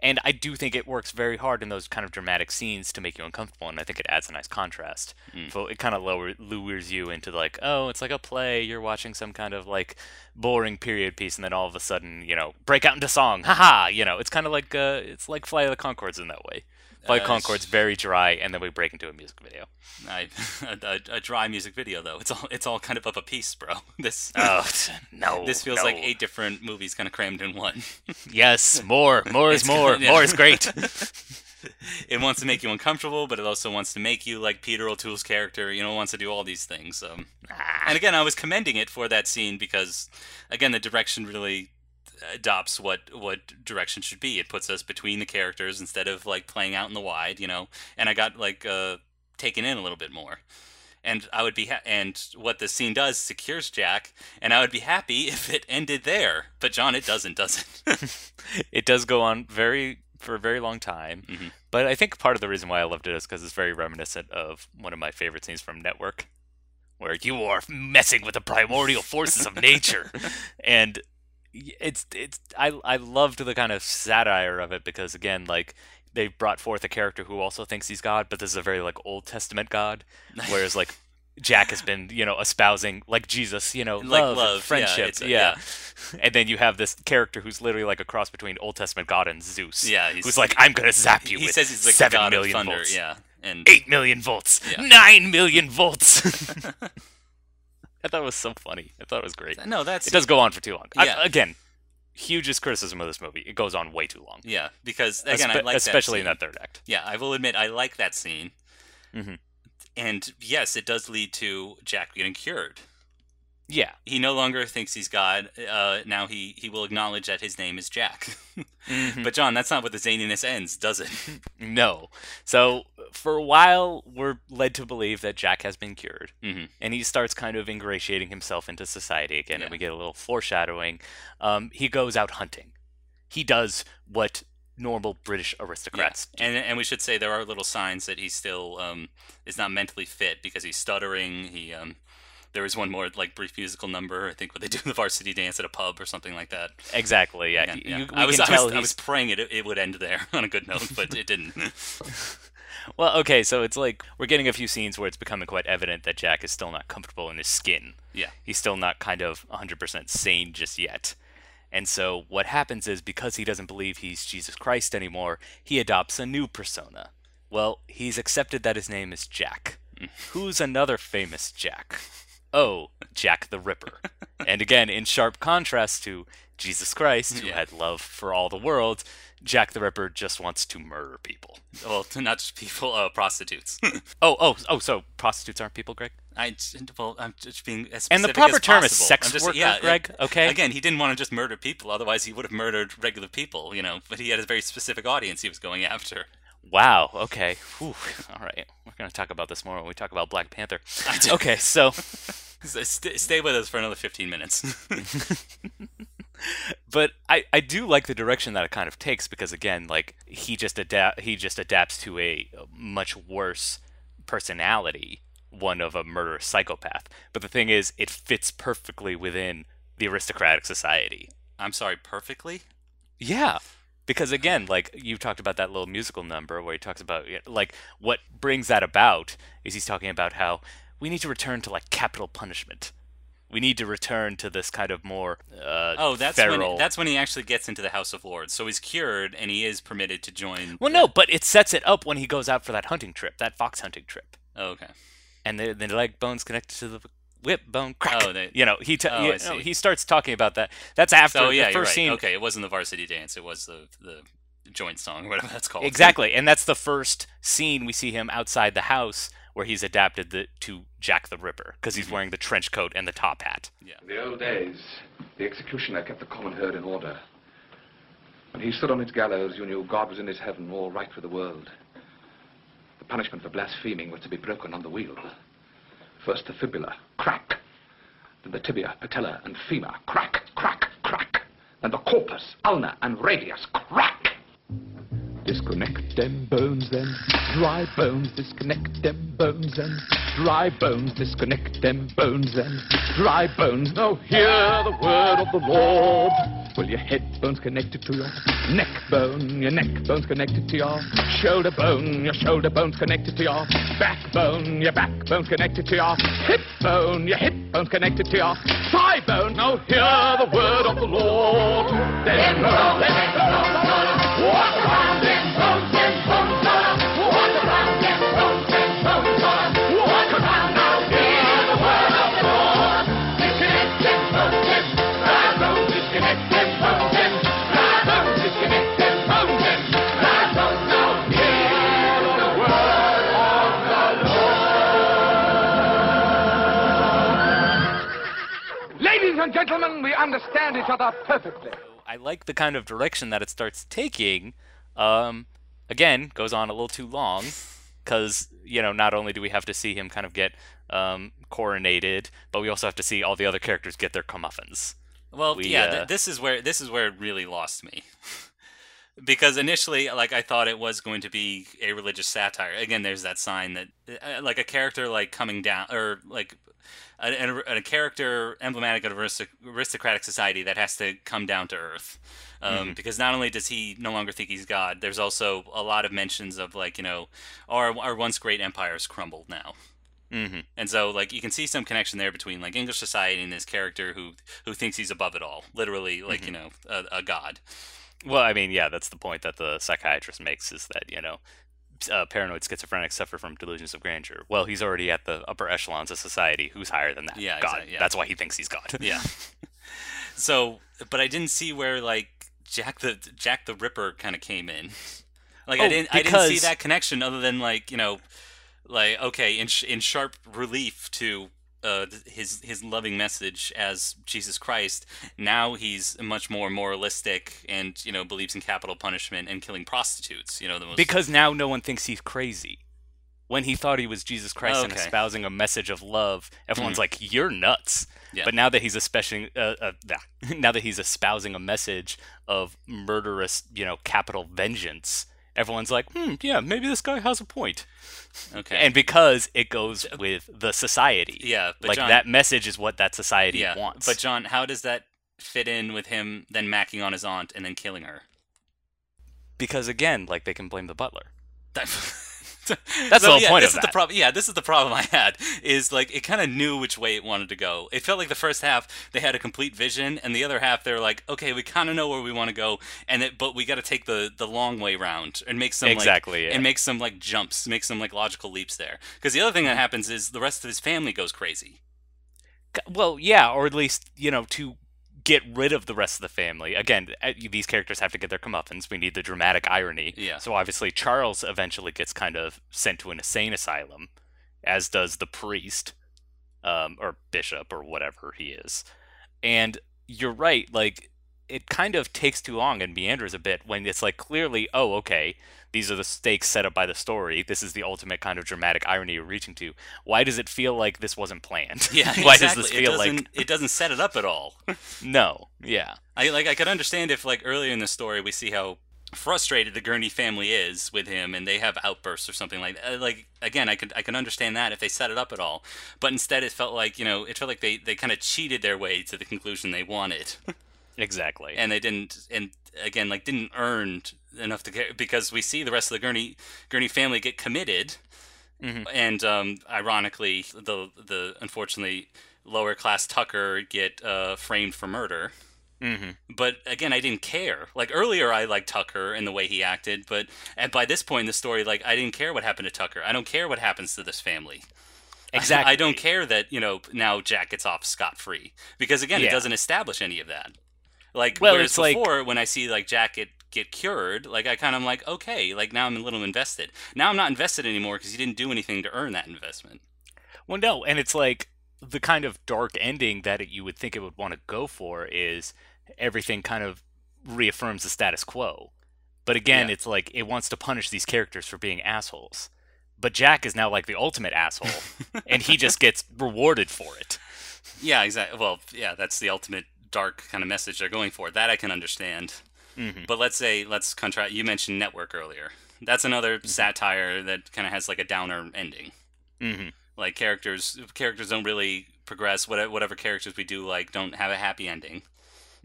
And I do think it works very hard in those kind of dramatic scenes to make you uncomfortable, and I think it adds a nice contrast. Mm. So it kind of lower, lures you into like, oh, it's like a play. You're watching some kind of like boring period piece, and then all of a sudden, you know, break out into song. Haha! You know, it's kind of like uh, it's like Flight of the Conchords in that way. Flight Uh, Conchords very dry, and then we break into a music video. I, a, a, dry music video though. It's all it's all kind of up a piece, bro. This Oh no! this feels no. like eight different movies kind of crammed in one. Yes, more, more is more. yeah. More is great. it wants to make you uncomfortable, but it also wants to make you like Peter O'Toole's character. You know, wants to do all these things. Um, Ah. and again, I was commending it for that scene because, again, the direction really adopts what what direction should be. It puts us between the characters instead of like playing out in the wide, you know. And I got like uh, taken in a little bit more. And I would be ha- and what the scene does secures Jack, and I would be happy if it ended there. But Jon, it doesn't, does it? it does go on very for a very long time. Mhm. But I think part of the reason why I loved it is because it's very reminiscent of one of my favorite scenes from Network, where you are messing with the primordial forces of nature, and it's it's I I loved the kind of satire of it because again like they brought forth a character who also thinks he's God, but this is a very like Old Testament God, whereas like Jack has been you know espousing like Jesus, you know, Like love, love, and yeah, friendship, a- yeah. And then you have this character who's literally like a cross between Old Testament God and Zeus. Yeah, he's- who's like I'm gonna zap you he with says he's like seven god million thunder. volts, Yeah, and eight million volts, Yeah. nine million volts. I thought it was so funny. I thought it was great. no, that's It does go on for too long. I- Yeah. again, hugest criticism of this movie. It goes on way too long. Yeah, because again, I Espe- like especially in that. that third act. Yeah, I will admit I like that scene. Mhm. And yes, it does lead to Jack getting cured. Yeah. He no longer thinks he's God. Uh, now he, he will acknowledge that his name is Jack. Mm-hmm. But John, that's not what the zaniness ends, does it? No. So for a while, we're led to believe that Jack has been cured, Mhm. and he starts kind of ingratiating himself into society again, Yeah. and we get a little foreshadowing. Um, he goes out hunting. He does what normal British aristocrats do. And and we should say there are little signs that he still um, is not mentally fit because he's stuttering. He um, there was one more like brief musical number I think where they do the varsity dance at a pub or something like that. Exactly. Yeah. Yeah. you- I was I was, I was praying it it would end there on a good note, but it didn't. Well, okay, so it's like we're getting a few scenes where it's becoming quite evident that Jack is still not comfortable in his skin. yeah. He's still not kind of 100% sane just yet. And so what happens is because he doesn't believe he's Jesus Christ anymore, he adopts a new persona. Well, he's accepted that his name is Jack. Mm. Who's another famous Jack? Oh, Jack the Ripper. and again, in sharp contrast to Jesus Christ, who Yeah. had love for all the world, Jack the Ripper just wants to murder people. Well, not just people, uh, prostitutes. Oh, oh, oh! So prostitutes aren't people, Greg? I well, I'm just being as And the proper term is possible. sex I'm just, worker, yeah, Greg, okay? Again, he didn't want to just murder people; otherwise, he would have murdered regular people. You know, but he had a very specific audience he was going after. Wow. Okay. Whew. All right. We're gonna talk about this more when we talk about Black Panther. Okay. So, So st- stay with us for another 15 minutes. but I I do like the direction that it kind of takes because again, like he just adapt he just adapts to a much worse personality, one of a murderous psychopath. But the thing is, it fits perfectly within the aristocratic society. I'm sorry, perfectly. Yeah. Because again, like you talked about that little musical number where he talks about like what brings that about is he's talking about how we need to return to like capital punishment. We need to return to this kind of more uh, Oh, that's feral. when that's when he actually gets into the House of Lords. So he's cured and he is permitted to join. well, no, but it sets it up when he goes out for that hunting trip, that fox hunting trip, Oh, okay. and the, the leg bone's connected to the whip bone. Crack. Oh, they- you know, he t- Oh, you I know, see. he starts talking about that. That's after So the yeah, 1st you're right. scene. Okay, it wasn't the varsity dance. It was the the joint song, whatever that's called. Exactly, and that's the first scene we see him outside the house where he's adapted the, to Jack the Ripper because Mm-hmm. he's wearing the trench coat and the top hat. In the old days, the executioner kept the common herd in order. When he stood on his gallows, you knew God was in his heaven, all right with the world. The punishment for blaspheming was to be broken on the wheel. First the fibula, crack. Then the tibia, patella, and femur, crack, crack, crack. Then the corpus, ulna, and radius, crack. Disconnect them bones then, dry bones, disconnect them bones then, dry bones, disconnect them bones then, dry bones. Now hear the word of the Lord. Well, your head bone's connected to your neck bone, your neck bone's connected to your shoulder bone, your shoulder bone's connected to your backbone, your backbone's connected to your hip bone, your hip bone's connected to your thigh bone. Now hear the word of the Lord. Then then and gentlemen, we understand each other perfectly. I like the kind of direction that it starts taking. Um, again, goes on a little too long because you know not only do we have to see him kind of get um, coronated, but we also have to see all the other characters get their comeuppance. Well, We, yeah. uh, th- this is where this is where it really lost me. because initially like i thought it was going to be a religious satire. Again there's that sign that uh, like a character like coming down or like a, a, a character emblematic of aristocratic society that has to come down to earth. Um, because not only does he no longer think he's god there's also a lot of mentions of like you know our, our once great empires crumbled now. Mm-hmm. and so like you can see some connection there between like english society and this character who who thinks he's above it all literally like you know a, a god Well, I mean, yeah, that's the point that the psychiatrist makes is that, you know, uh, paranoid schizophrenics suffer from delusions of grandeur. Well, he's already at the upper echelons of society. Who's higher than that? Yeah, God. exact- yeah. That's why he thinks he's God. Yeah. so, but I didn't see where like Jack the Jack the Ripper kind of came in. Like I Oh, didn't I didn't see that connection other than like you know, like okay in sh- in sharp relief to. Uh, his his loving message as Jesus Christ. Now he's much more moralistic and you know believes in capital punishment and killing prostitutes. You know the most Because now no one thinks he's crazy. When he thought he was Jesus Christ and Okay. espousing a message of love, everyone's like, "You're nuts." Yeah. But now that he's espousing, uh, uh, now that he's espousing a message of murderous, you know, capital vengeance, everyone's like, "Hmm, yeah, maybe this guy has a point." okay And because it goes with the society, yeah like John, that message is what that society yeah wants. but John how does that fit in with him then macking on his aunt and then killing her because again, like they can blame the butler. That's the whole point this of is that. the. Yeah, this is the problem I had. Is like it kind of knew which way it wanted to go. It felt like the first half they had a complete vision, and the other half they're like, okay, we kind of know where we want to go, and it, but we got to take the the long way round and make some Exactly, like, yeah. and make some like jumps, make some like logical leaps there. Because the other thing that happens is the rest of his family goes crazy. Well, yeah, or at least you know to get rid of the rest of the family. Again, uh, these characters have to get their comeuppance. We need the dramatic irony. Yeah. So obviously, Charles eventually gets kind of sent to an insane asylum, as does the priest, um, or bishop, or whatever he is. And you're right. Like it kind of takes too long and meanders a bit when it's like clearly, oh, okay, these are the stakes set up by the story. This is the ultimate kind of dramatic irony you're reaching to. Why does it feel like this wasn't planned? Yeah, Why exactly. does this feel doesn't, like it doesn't set it up at all? no? Yeah. I like I could understand if like earlier in the story we see how frustrated the Gurney family is with him and they have outbursts or something like that. Like again, I could I can understand that if they set it up at all. But instead it felt like, you know, it felt like they they kind of cheated their way to the conclusion they wanted. Exactly. and they didn't and again like didn't earn enough to get because we see the rest of the Gurney Gurney family get committed. Mhm. And um, ironically, the the unfortunately lower class Tucker get uh, framed for murder hmm but again, I didn't care. Like earlier, I liked Tucker and the way he acted, but and by this point in the story, like I didn't care what happened to Tucker. I don't care what happens to this family. Exactly. I, don't care that you know now Jack gets off scot free because again, it doesn't establish any of that. Like Well, whereas it's like- before, when I see like Jack get get cured, like I kind of am like okay, like now I'm a little invested. Now I'm not invested anymore because he didn't do anything to earn that investment. Well, no, and it's like the kind of dark ending that it, you would think it would want to go for is everything kind of reaffirms the status quo. But again, Yeah. it's like it wants to punish these characters for being assholes. But Jack is now like the ultimate asshole, and he just gets rewarded for it. Yeah, exactly. Well, yeah, that's the ultimate dark kind of message they're going for. That I can understand. Mhm. But let's say let's contrast. You mentioned Network earlier. That's another satire that kind of has like a downer ending. hmm Like characters, characters don't really progress. Whatever, whatever characters we do like don't have a happy ending.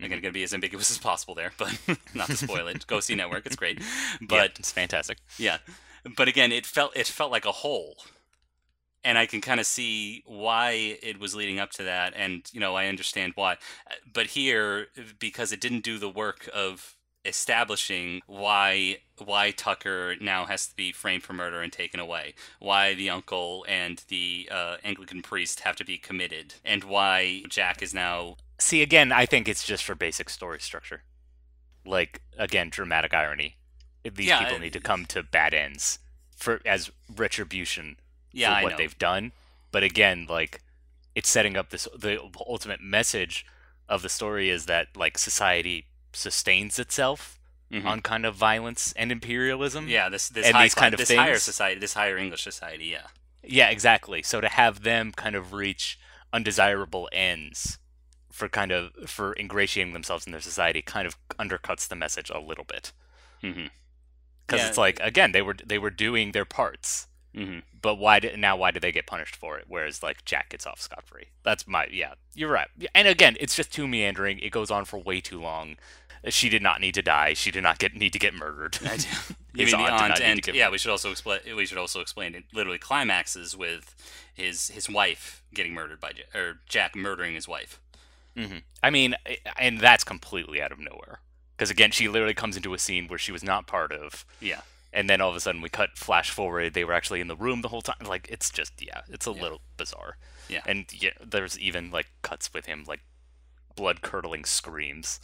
I'm gonna be as ambiguous as possible there, but not to spoil it. Go see Network; it's great. But But it's fantastic. yeah, but again, it felt it felt like a hole, and I can kind of see why it was leading up to that, and you know I understand why. But here, because it didn't do the work of establishing why why Tucker now has to be framed for murder and taken away, why the uncle and the uh, Anglican priest have to be committed, and why Jack is now See, again, I think it's just for basic story structure. Like again, dramatic irony. These Yeah, people need to come to bad ends for as retribution yeah for I what know. they've done. But again, like it's setting up this the ultimate message of the story is that like society sustains itself Mhm. on kind of violence and imperialism. yeah this this and high these kind of this higher society this higher English society yeah Yeah, exactly. So to have them kind of reach undesirable ends for kind of for ingratiating themselves in their society kind of undercuts the message a little bit. Mhm. Because Yeah. it's like again they were they were doing their parts, hmm but why did now why did they get punished for it? Whereas like Jack gets off scot free. That's my yeah. You're right. And again, it's just too meandering. It goes on for way too long. She did not need to die. She did not get need to get murdered. I do. You His mean aunt aunt not need to and yeah, murdered. we should also explain. We should also explain it. Literally climaxes with his his wife getting murdered by Ja- or Jack murdering his wife. hmm I mean, and that's completely out of nowhere. Because again, she literally comes into a scene where she was not part of, Yeah, and then all of a sudden we cut flash forward. They were actually in the room the whole time. Like it's just yeah, it's a Yeah. little bizarre. Yeah. and yeah, there's even like cuts with him like blood curdling screams.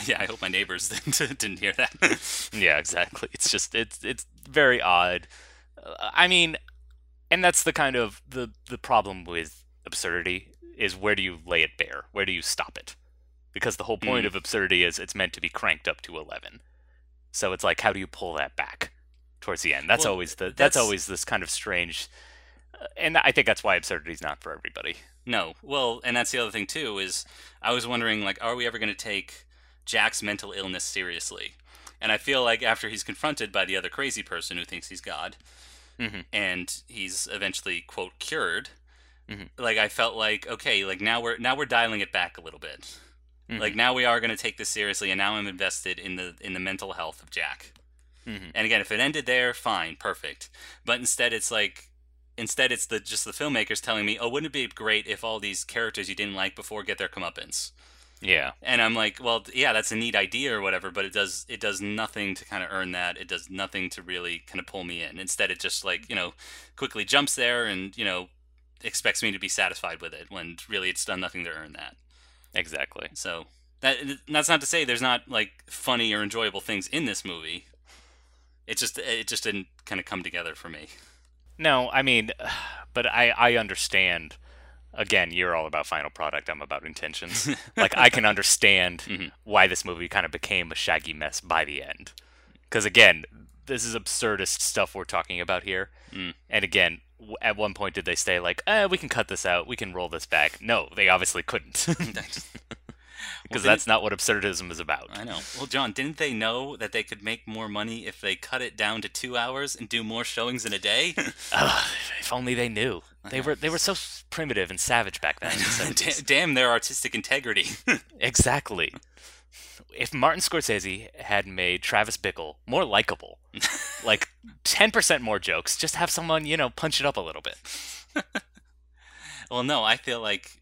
yeah. I hope my neighbors didn't, didn't hear that. yeah, exactly. It's just it's it's very odd. Uh, I mean, and that's the kind of the the problem with absurdity is where do you lay it bare? Where do you stop it? Because the whole point Mm. of absurdity is it's meant to be cranked up to 11. So it's like how do you pull that back towards the end? That's Well, always the that's, that's- always this kind of strange uh, and I think that's why absurdity is not for everybody. no, well, and that's the other thing too is I was wondering like, are we ever going to take Jack's mental illness seriously? And I feel like after he's confronted by the other crazy person who thinks he's God, Mhm. and he's eventually quote cured, Mhm. like I felt like okay, like now we're now we're dialing it back a little bit. Mhm. Like now we are going to take this seriously, and now I'm invested in the in the mental health of Jack. Mhm. And again, if it ended there, fine, perfect. But instead, it's like instead it's the just the filmmakers telling me, oh, wouldn't it be great if all these characters you didn't like before get their comeuppance? Yeah. And I'm like, well, yeah, that's a neat idea or whatever, but it does it does nothing to kind of earn that. It does nothing to really kind of pull me in. Instead, it just like you know quickly jumps there and you know expects me to be satisfied with it when really it's done nothing to earn that. Exactly. So that that's not to say there's not like funny or enjoyable things in this movie. It just it just didn't kind of come together for me. No, I mean, but I I understand. Again, you're all about final product. I'm about intentions. like I can understand Mhm. why this movie kind of became a shaggy mess by the end. Because again, this is absurdist stuff we're talking about here. Mm. And again, at one point did they say like, eh, we can cut this out, we can roll this back? No, they obviously couldn't. Because Well, that's not what absurdism is about. I know. Well, John, didn't they know that they could make more money if they cut it down to two hours and do more showings in a day? If only they knew. They were they were so primitive and savage back then. the Damn their artistic integrity. Exactly. If Martin Scorsese had made Travis Bickle more likable, like 10% more jokes, just have someone, you know, punch it up a little bit. well, no, I feel like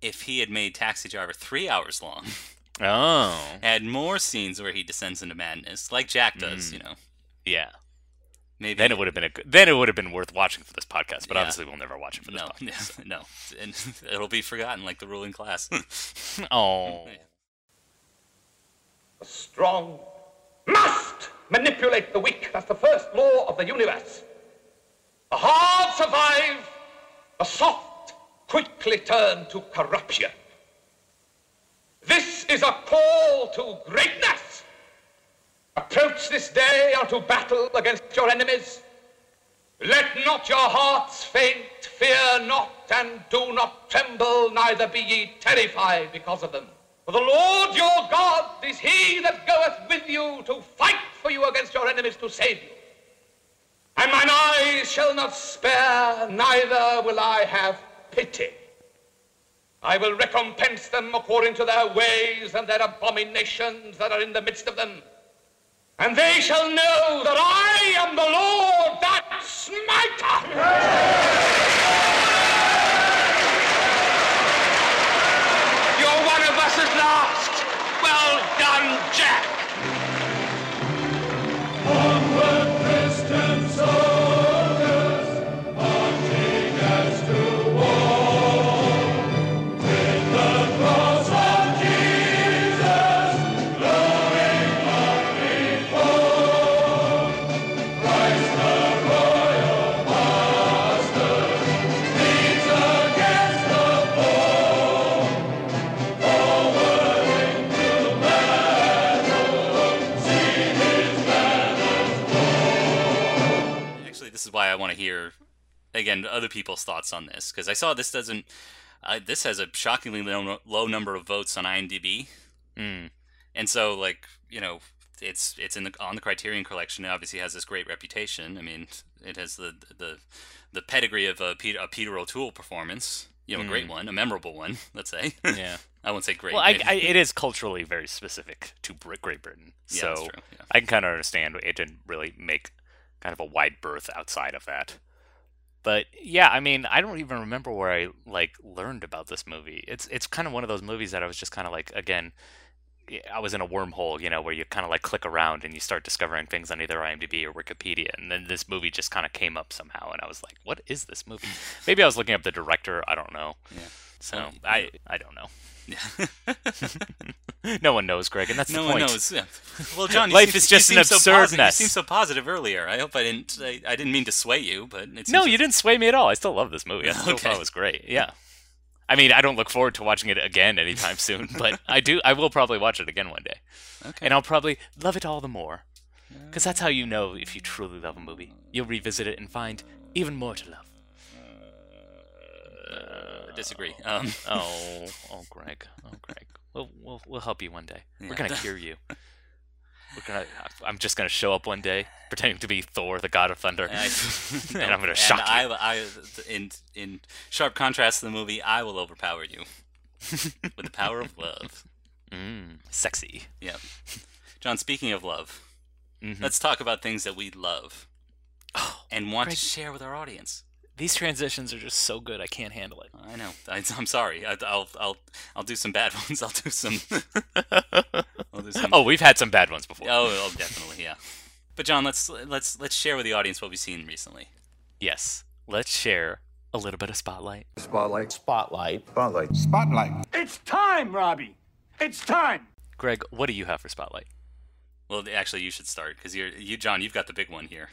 if he had made Taxi Driver three hours long, Oh. had more scenes where he descends into madness, like Jack does, Mm. you know, Yeah. maybe Then it would have been a then it would have been worth watching for this podcast, but Yeah. obviously we'll never watch it for this no, podcast. no, and it'll be forgotten like the ruling class. Oh. The strong must manipulate the weak. That's the first law of the universe. The hard survive. The soft quickly turn to corruption. This is a call to greatness. Approach this day unto battle against your enemies. Let not your hearts faint, fear not, and do not tremble, neither be ye terrified because of them. For the Lord your God is he that goeth with you to fight for you against your enemies to save you. And mine eyes shall not spare, neither will I have pity. I will recompense them according to their ways and their abominations that are in the midst of them. And they shall know that I am the Lord that smiter. You're one of hear again other people's thoughts on this because I saw this doesn't. Uh, this has a shockingly low, low number of votes on IMDb, Mm. and so like you know it's it's in the on the Criterion Collection. It obviously has this great reputation. I mean, it has the the the pedigree of a Peter, a Peter O'Toole performance. You know, a great one, a memorable one. Let's say. Yeah. I won't say great. Well, I. I, it is culturally very specific to Great Britain, Yeah, so yeah. I can kind of understand it didn't really make kind of a wide berth outside of that. But yeah, I mean, I don't even remember where I like learned about this movie. It's it's kind of one of those movies that I was just kind of like again, I was in a wormhole, you know, where you kind of like click around and you start discovering things on either IMDb or Wikipedia, and then this movie just kind of came up somehow, and I was like, "What is this movie?" Maybe I was looking up the director. I don't know. Yeah. So I I don't know. No one knows, Greg, and that's no the one knows. Yeah. Well, John, Life seem- is just an so absurd positive- mess. You seemed so positive earlier. I hope I didn't. I, I didn't mean to sway you, but No, you didn't sway me at all. I still love this movie. I still Okay. thought it was great. Yeah. I mean, I don't look forward to watching it again anytime soon, but I do. I will probably watch it again one day, Okay. and I'll probably love it all the more. Because that's how you know if you truly love a movie. You'll revisit it and find even more to love. Uh, disagree. Um, Oh, oh, Greg, oh, Greg. We'll we'll, we'll help you one day. We're gonna cure you. We're gonna. I'm just gonna show up one day pretending to be Thor, the God of Thunder, I- and I'm gonna and shock you. I, I, in in sharp contrast to the movie, I will overpower you with the power of love. Mm, sexy. Yeah. John, speaking of love, Mhm. let's talk about things that we love and want Greg. to share with our audience. These transitions are just so good. I can't handle it. I know. I, I'm sorry. I, I'll I'll I'll do some bad ones. I'll do some. I'll do some. Oh, we've had some bad ones before. Oh, oh, definitely, yeah. But John, let's let's let's share with the audience what we've seen recently. Yes. Let's share a little bit of spotlight. Spotlight. Spotlight. Spotlight. Spotlight. It's time, Robbie. It's time. Greg, what do you have for spotlight? Well, actually, you should start because you're you, John. You've got the big one here.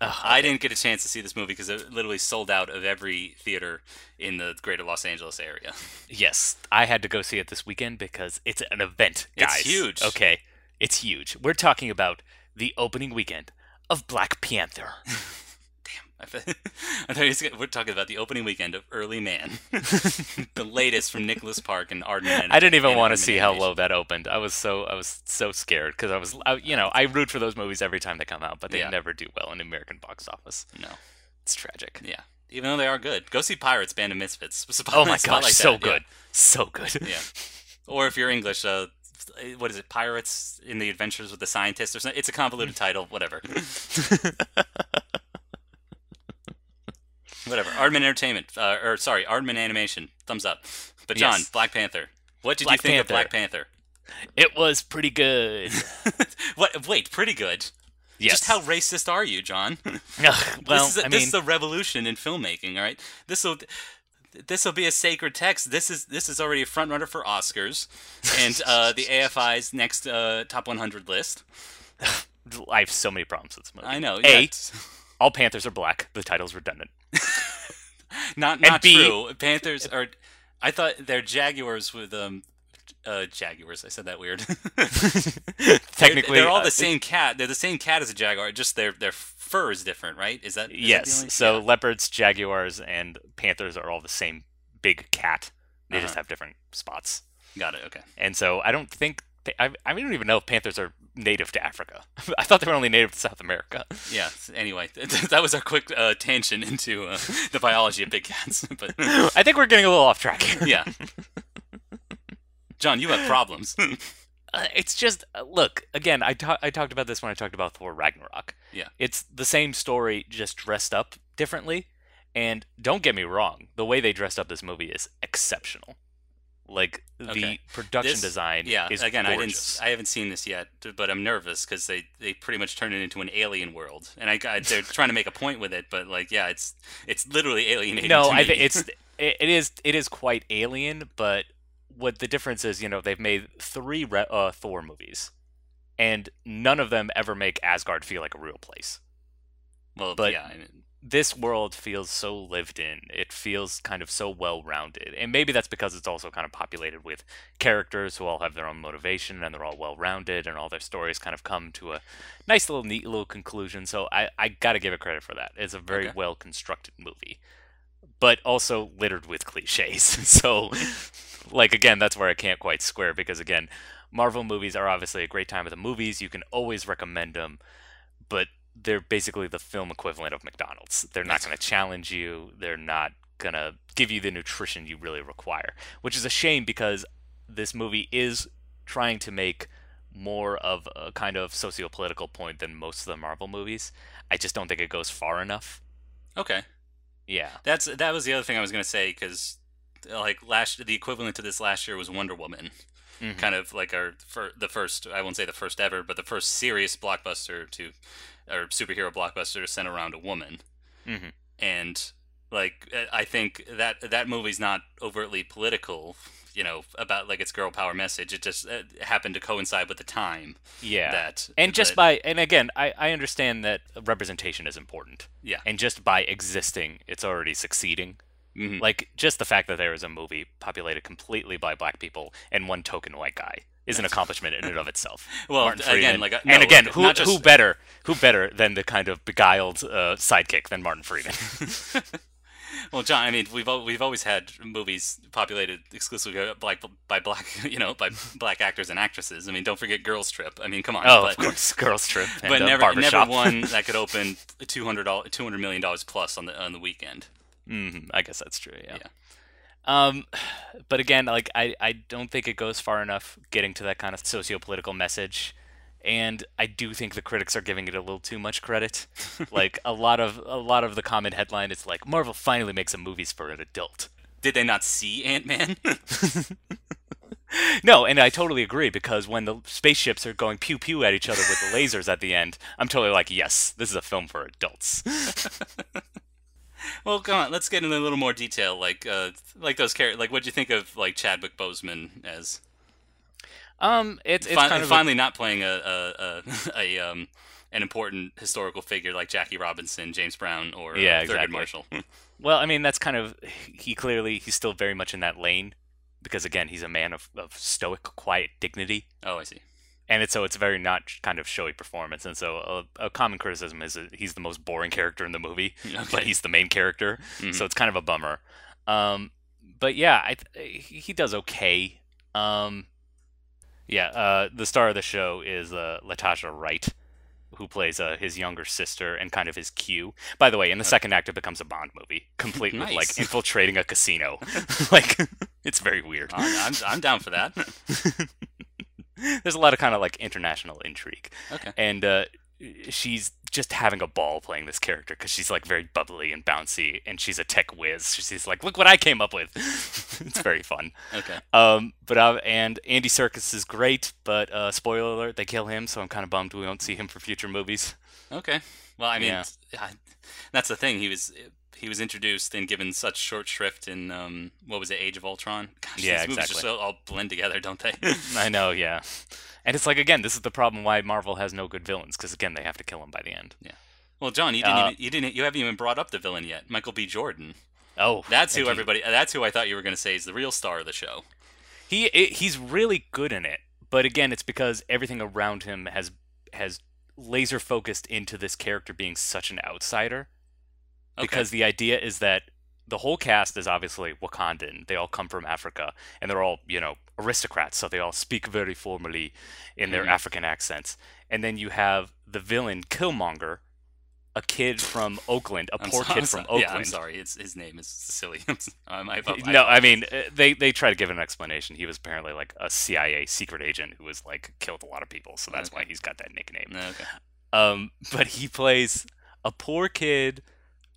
Ugh, I didn't get a chance to see this movie because it literally sold out of every theater in the greater Los Angeles area. Yes, I had to go see it this weekend because it's an event, It's huge. Okay, it's huge. We're talking about the opening weekend of Black Panther. I thought I thought he was gonna- we're talking about the opening weekend of Early Man, the latest from Nicholas Park and Aardman. and- I didn't even and want to see how low that opened. I was so I was so scared because I was I, you know I root for those movies every time they come out, but they Yeah. never do well in the American box office. No, It's tragic. yeah. Even though they are good, go see Pirates Band of Misfits. Oh my gosh, that, so yeah. good, so good. Yeah. Or if you're English, uh, what is it? Pirates in the Adventures with the Scientist or something. It's a convoluted title. Whatever. Whatever. Aardman Entertainment, uh, or sorry, Aardman Animation. Thumbs up. But John, Yes. Black Panther. What did Black you think of Black Panther? It was pretty good. what? Wait, pretty good. Yes. Just how racist are you, John? Well, this is a, I this is a revolution in filmmaking. All right, this will this will be a sacred text. This is this is already a front runner for Oscars and uh, the AFI's next uh, top 100 list. I have so many problems with this movie. I know. A, yeah, all Panthers are black. The title's redundant. not not B- true. Panthers are. I thought they're jaguars with um. Uh, jaguars. I said that weird. Technically, they're, they're all uh, the same cat. They're the same cat as a jaguar. Just their their fur is different, right? Is that is that Yes. only- So leopards, jaguars, and panthers are all the same big cat. They just Uh-huh. have different spots. got it. Okay. And so I don't think I, I don't even know if panthers are native to Africa. I thought they were only native to South America. Yeah. Anyway, that was our quick uh, tangent into uh, the biology of big cats. but I think we're getting a little off track here. yeah, John, you have problems. Uh, it's just uh, look again. I ta- I talked about this when I talked about Thor Ragnarok. Yeah. it's the same story, just dressed up differently. And don't get me wrong, the way they dressed up this movie is exceptional. Like the Okay. production This- design yeah. is Again, gorgeous. I didn't. I haven't seen this yet, but I'm nervous because they they pretty much turned it into an alien world, and I they're trying to make a point with it, but like, yeah, it's it's literally alienating. no, I think it's it, it is it is quite alien, but what the difference is, you know, they've made three re- uh, Thor movies, and none of them ever make Asgard feel like a real place. well, but- yeah. I mean, This world feels so lived in. It feels kind of so well rounded, and maybe that's because it's also kind of populated with characters who all have their own motivation and they're all well rounded, and all their stories kind of come to a nice little neat little conclusion. So I I gotta give it credit for that. It's a very Okay. well constructed movie but also littered with cliches. so, like again, that's where I can't quite square because again, Marvel movies are obviously a great time at the movies. You can always recommend them, but they're basically the film equivalent of McDonald's. They're not going to challenge you. They're not going to give you the nutrition you really require, which is a shame because this movie is trying to make more of a kind of socio-political point than most of the Marvel movies. I just don't think it goes far enough. Okay. Yeah. That's that was the other thing I was going to say because like last the equivalent to this last year was Wonder Woman. Mhm. Kind of like our fir- the first I won't say the first ever, but the first serious blockbuster to or superhero blockbuster center around a woman. Mhm. And like I think that that movie's not overtly political, you know, about like its girl power message. It just uh, happened to coincide with the time. Yeah. That and just that- by and again, I, I understand that representation is important. Yeah. And just by existing, it's already succeeding. Mhm. Like just the fact that there is a movie populated completely by black people and one token white guy is an accomplishment in and of itself. Well, Martin again, like, uh, and no, again, who just- who better who better than the kind of beguiled uh, sidekick than Martin Freeman? Well, John, I mean, we've we've always had movies populated exclusively by by black, you know, by black actors and actresses. I mean, don't forget Girls Trip. I mean, come on. oh, but, of course, Girls Trip. But uh, never Barbershop. never one that could open two hundred two hundred million dollars plus on the on the weekend. hmm I guess that's true. Yeah. Yeah. Um, but again, like I, I don't think it goes far enough getting to that kind of socio-political message, and I do think the critics are giving it a little too much credit. like a lot of a lot of the comment headline is like Marvel finally makes some movies for an adult. Did they not see Ant Man? No, and I totally agree because when the spaceships are going pew pew at each other with the lasers at the end, I'm totally like, yes, this is a film for adults. Well, come on, let's get into a little more detail. Like, uh, like those characters. Like, what'd you think of like Chadwick Boseman as Um, it's it's fin- kind of a- finally not playing a a, a, a um an important historical figure like Jackie Robinson, James Brown, or Yeah, uh, exactly. Marshall. Well, I mean, that's kind of he clearly he's still very much in that lane because again, he's a man of, of stoic, quiet dignity, oh, I see. And it's so it's a very not kind of showy performance. And so a, a common criticism is that he's the most boring character in the movie, but he's the main character, Mhm. so it's kind of a bummer. Um, but yeah, th- he does okay. Um, yeah, uh, the star of the show is uh, Letitia Wright. Who plays uh, his younger sister and kind of his Q. By the way, in the second act, it becomes a Bond movie, complete with like infiltrating a casino. like, it's very weird. I'm, I'm I'm down for that. There's a lot of kind of like international intrigue, Okay. and uh, she's just having a ball playing this character because she's like very bubbly and bouncy, and she's a tech whiz. She's like, "Look what I came up with." it's very fun. Okay. Um, but uh, and Andy Serkis is great, but uh, spoiler alert, they kill him, so I'm kind of bummed we won't see him for future movies. Okay. Well, I mean, Yeah. That's the thing. He was he was introduced and given such short shrift in um what was it, Age of Ultron? Gosh, Yeah, these movies exactly. just all, all blend together, don't they? I know, yeah. And it's like again, this is the problem why Marvel has no good villains because again, they have to kill him by the end. Yeah. Well, John, you didn't Uh, even, you didn't you haven't even brought up the villain yet, Michael B. Jordan. Oh, That's who you. everybody. That's who I thought you were going to say is the real star of the show. He i he's really good in it, but again, it's because everything around him has has laser focused into this character being such an outsider. Okay. Because the idea is that the whole cast is obviously Wakandan. They all come from Africa, and they're all you know aristocrats, so they all speak very formally in their Mhm. African accents. And then you have the villain Killmonger, a kid from Oakland, a I'm poor so- kid from Oakland. Yeah, I'm sorry. It's, his name is silly. um, I, I, no, I mean uh, they they try to give an explanation. He was apparently like a CIA secret agent who was like killed a lot of people, so that's why he's got that nickname. Okay. Um, but he plays a poor kid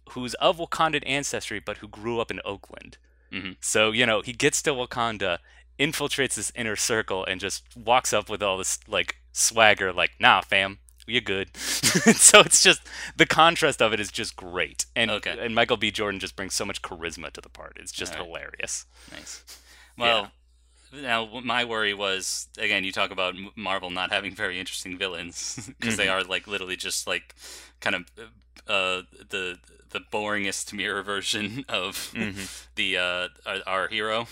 who's of Wakandan ancestry, but who grew up in Oakland. Mhm. So you know he gets to Wakanda, infiltrates this inner circle, and just walks up with all this like swagger, like "Nah, fam." You're good. so it's just the contrast of it is just great, and Okay. and Michael B. Jordan just brings so much charisma to the part. It's just right. hilarious. Nice. Well, now my worry was again, you talk about Marvel not having very interesting villains because they Mm-hmm. are like literally just like kind of uh, the the boringest mirror version of Mm-hmm. the uh, our, our hero.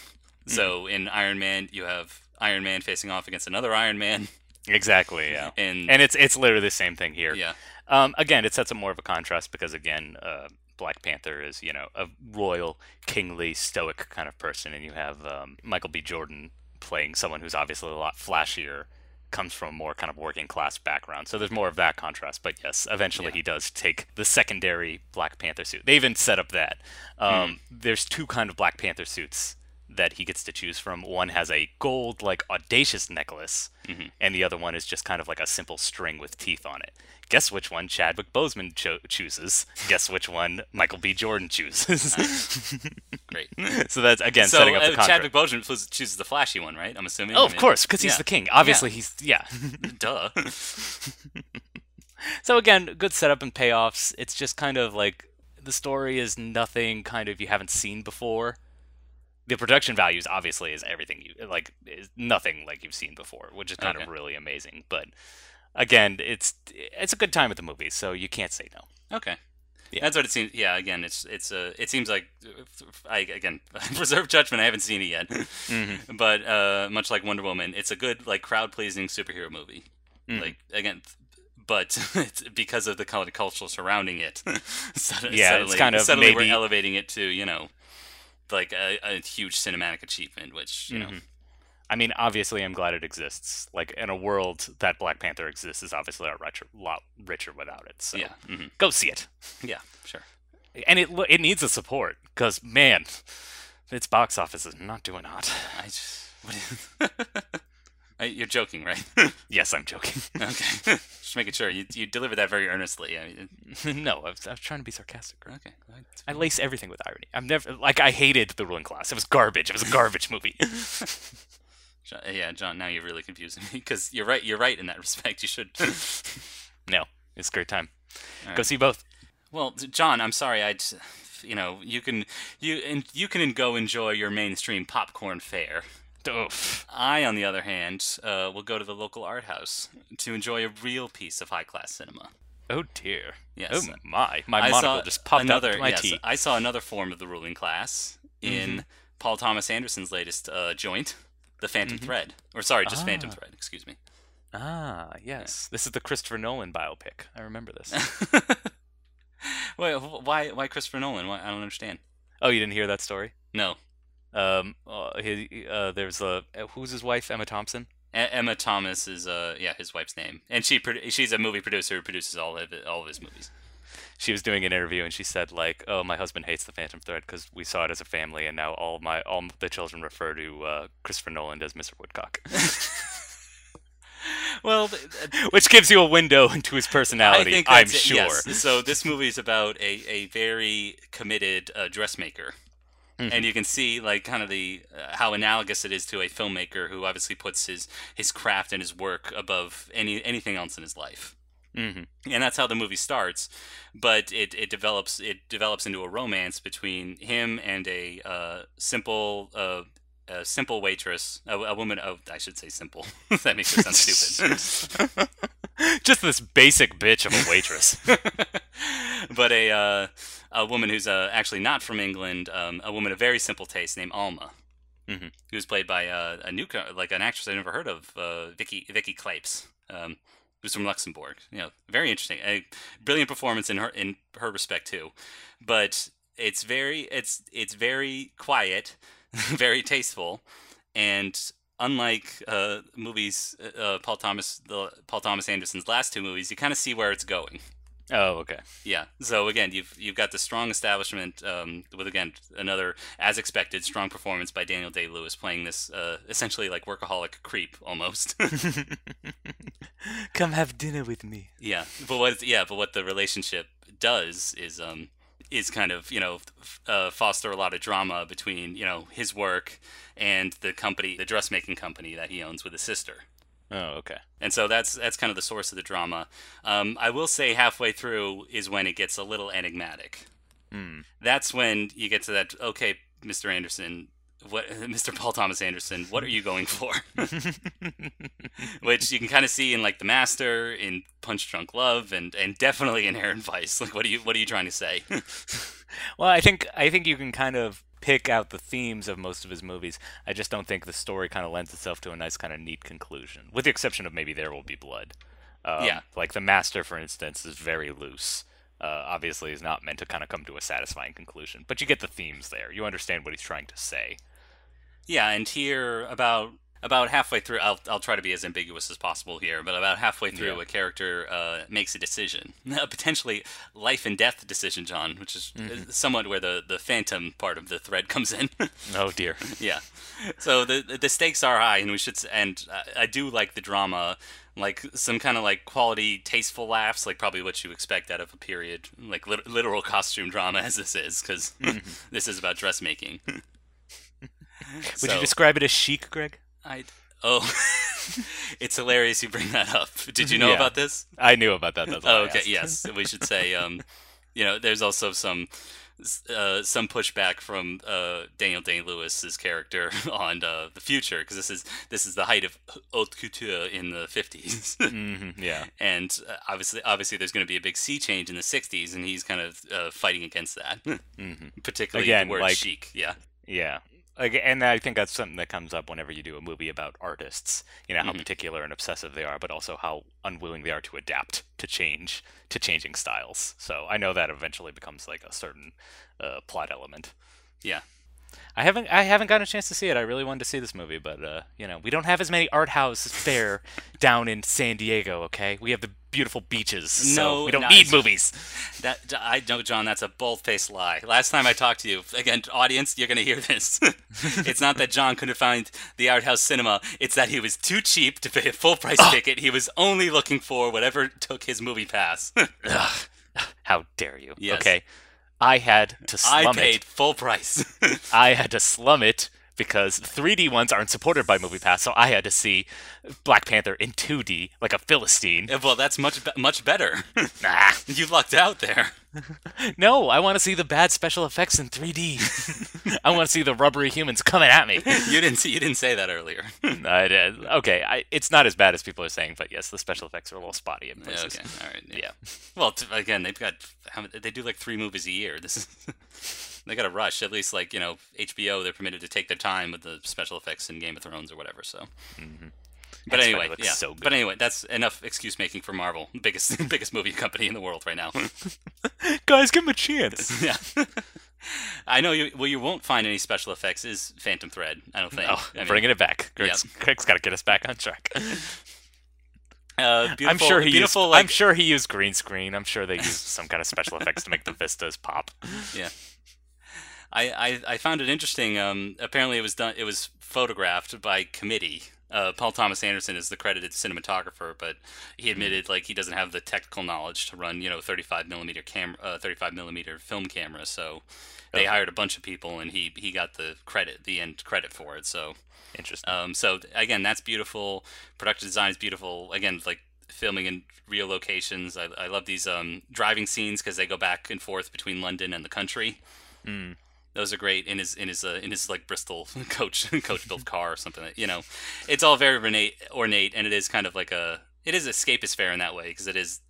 So in Iron Man, you have Iron Man facing off against another Iron Man, Exactly. Yeah. and, And it's it's literally the same thing here. yeah, Um, again, it sets up more of a contrast because again, uh, Black Panther is you know a royal, kingly, stoic kind of person, and you have um, Michael B. Jordan playing someone who's obviously a lot flashier, comes from a more kind of working class background. So there's more of that contrast. But yes, eventually Yeah. he does take the secondary Black Panther suit. They even set up that um, Hmm. there's two kind of Black Panther suits that he gets to choose from. One has a gold, like audacious necklace, Mm-hmm. and the other one is just kind of like a simple string with teeth on it. Guess which one Chadwick Boseman cho- chooses? Guess which one Michael B. Jordan chooses? Great. so that's again so setting up the uh, contrast. Chadwick Boseman chooses the flashy one, right? I'm assuming. Oh, I of course, because he's yeah. the king. Obviously, he's yeah. Duh. so again, good setup and payoffs. It's just kind of like the story is nothing kind of you haven't seen before. The production values obviously is everything you like is nothing like you've seen before, which is kind of really amazing. But again, it's it's a good time at the movie, so you can't say no. Okay. Yeah. That's what it seems. Yeah, again, it's it's uh, it seems like I again reserve judgment. I haven't seen it yet, Mm-hmm. but uh, much like Wonder Woman, it's a good like crowd pleasing superhero movie. Mhm. Like again, but it's because of the kind of culture surrounding it. sud- Yeah, it's kind of suddenly maybe- we're elevating it to you know like a, a huge cinematic achievement, which you know Mhm. I mean, obviously, I'm glad it exists. Like in a world that Black Panther exists, is obviously a richer, lot richer without it. So yeah, hmm go see it. yeah, sure. and it it needs the support because man, its box office is not doing hot. I just what is, Uh, you're joking, right? yes, I'm joking. okay, just making sure you you delivered that very earnestly. I mean, no, I was, I was trying to be sarcastic. okay. I lace everything with irony. I'm never like I hated the ruling class. It was garbage. It was a garbage movie. John, yeah, John. Now you're really confusing me because you're right. You're right in that respect. You should. no, it's a great time. All Go see both. well, John, I'm sorry. I, you know, you can you and you can go enjoy your mainstream popcorn fare. Oof. I, on the other hand, uh, will go to the local art house to enjoy a real piece of high class cinema. Oh dear. Yes. Oh my. My I monocle just popped another, out my yes, teeth. I saw another form of the ruling class in Mm-hmm. Paul Thomas Anderson's latest uh, joint, The Phantom Thread. Or sorry, just Phantom Mm-hmm. Ah. Thread. Excuse me. Ah, yes. This is the Christopher Nolan biopic. I remember this. Wait, why? Why Christopher Nolan? Why, I don't understand. oh, you didn't hear that story? No, Um, uh, he, uh, there's a who's his wife? Emma Thompson. E- Emma Thomas is uh yeah his wife's name, and she produ- she's a movie producer who produces all of it, all of his movies. She was doing an interview and she said like, "Oh, my husband hates the Phantom Thread because we saw it as a family, and now all my all the children refer to uh, Christopher Nolan as Mr. Woodcock," Well, which gives you a window into his personality. I'm it, sure. yes. So this movie is about a, a very committed uh, dressmaker, Mm-hmm. and you can see like kind of the uh, how analogous it is to a filmmaker who obviously puts his his craft and his work above any anything else in his life. hmm and that's how the movie starts. But it, it develops it develops into a romance between him and a uh, simple uh, a simple waitress, a, a woman. Oh, I should say simple. that makes her sound stupid. Just this basic bitch of a waitress. but a uh, a woman who's uh, actually not from England, um, a woman of very simple taste named Alma, Mhm. who's played by uh, a new like an actress I never heard of, uh, Vicky Vicky Krieps, um, who's from Luxembourg. You know, very interesting, a brilliant performance in her in her respect too, but it's very it's it's very quiet, very tasteful, and unlike uh, movies, uh, Paul Thomas the Paul Thomas Anderson's last two movies, you kind of see where it's going. Oh, okay. Yeah. So again, you've you've got the strong establishment um, with again another as expected strong performance by Daniel Day Lewis playing this uh, essentially like workaholic creep almost. Come have dinner with me. yeah. But what yeah, but what the relationship does is um is kind of you know f- uh, foster a lot of drama between you know his work and the company the dressmaking company that he owns with his sister. Oh, okay. And so that's that's kind of the source of the drama. Um, I will say halfway through is when it gets a little enigmatic. Hmm. That's when you get to that. Okay, Mr. Anderson, what, Mr. Paul Thomas Anderson, what are you going for? Which you can kind of see in like The Master, in Punch Drunk Love, and and definitely in Inherent Vice. Like, what are you what are you trying to say? Well, I think I think you can kind of pick out the themes of most of his movies. I just don't think the story kind of lends itself to a nice kind of neat conclusion, with the exception of maybe There Will Be Blood. Um, Yeah. Like The Master, for instance, is very loose. Uh, obviously, is not meant to kind of come to a satisfying conclusion, but you get the themes there. You understand what he's trying to say. Yeah, and here about about halfway through I'll, I'll try to be as ambiguous as possible here but about halfway through Yeah. a character uh, makes a decision a potentially life and death decision Jon which is Mm-hmm. uh, somewhat where the, the phantom part of the thread comes in Oh dear. yeah so the the stakes are high and we should and I, I do like the drama like some kind of like quality tasteful laughs like probably what you expect out of a period like lit- literal costume drama as this is because this is about dressmaking Would you describe it as chic, Greg? I oh, it's hilarious you bring that up. Did you know Yeah. about this? I knew about that. That's Oh, okay. Yes, we should say. Um, you know, there's also some uh, some pushback from uh, Daniel Day Lewis's character on uh, the future because this is this is the height of haute couture in the 50s. Mhm, yeah. And uh, obviously, obviously, there's going to be a big sea change in the '60s, and he's kind of uh, fighting against that, particularly Again, the word like- chic. Yeah, Yeah. Like, and I think that's something that comes up whenever you do a movie about artists. You know how Mm-hmm. particular and obsessive they are, but also how unwilling they are to adapt to change to changing styles. So I know that eventually becomes like a certain uh, plot element. yeah. I haven't I haven't gotten a chance to see it. I really wanted to see this movie, but uh, you know we don't have as many art houses fare down in San Diego. Okay, we have the beautiful beaches, so No, we don't no, need movies. That I know, Jon. That's a bold-faced lie. Last time I talked to you, again, audience, you're gonna hear this. it's not that Jon couldn't find the art house cinema. It's that he was too cheap to pay a full-price ticket. He was only looking for whatever took his MoviePass. How dare you? Yes. Okay, I had to I paid it. full price. I had to slum it because 3D ones aren't supported by MoviePass, so I had to see Black Panther in 2D like a philistine. well, that's much much better. Nah. you lucked out there. No, I want to see the bad special effects in 3D. I want to see the rubbery humans coming at me. You didn't see. You didn't say that earlier. I did. Okay, I, it's not as bad as people are saying, but yes, the special effects are a little spotty in Yeah, places. okay. All right. Yeah. Well, t- again, they've got how they do like three movies a year. This is they got to rush. At least like you know HBO, they're permitted to take their time with the special effects in Game of Thrones or whatever. So. But X-Men anyway, yeah. so good. But anyway, that's enough excuse making for Marvel, biggest biggest movie company in the world right now. Guys, give him a chance. yeah. I know you. Well, you won't find any special effects. Is Phantom Thread? I don't think. Oh, I mean, bringing it back. Greg's, Greg's got to get us back on track. Uh, I'm beautiful, sure he beautiful. used. like, I'm sure he used green screen. I'm sure they used some kind of special effects to make the vistas pop. Yeah. I, I, I found it interesting. Um, apparently, it was done. It was photographed by committee. Uh, Paul Thomas Anderson is the credited cinematographer, but he admitted like he doesn't have the technical knowledge to run you know 35 millimeter camera, uh, 35 millimeter film camera. So they hired a bunch of people, and he he got the credit, the end credit for it. So Interesting. um, so again, that's beautiful. Production design is beautiful. Again, like filming in real locations. I, I love these um, driving scenes because they go back and forth between London and the country. Those are great in his in his uh, in his like Bristol coach coach built car or something. You know, it's all very ornate, ornate, and it is kind of like a it is escapist fare in that way because it is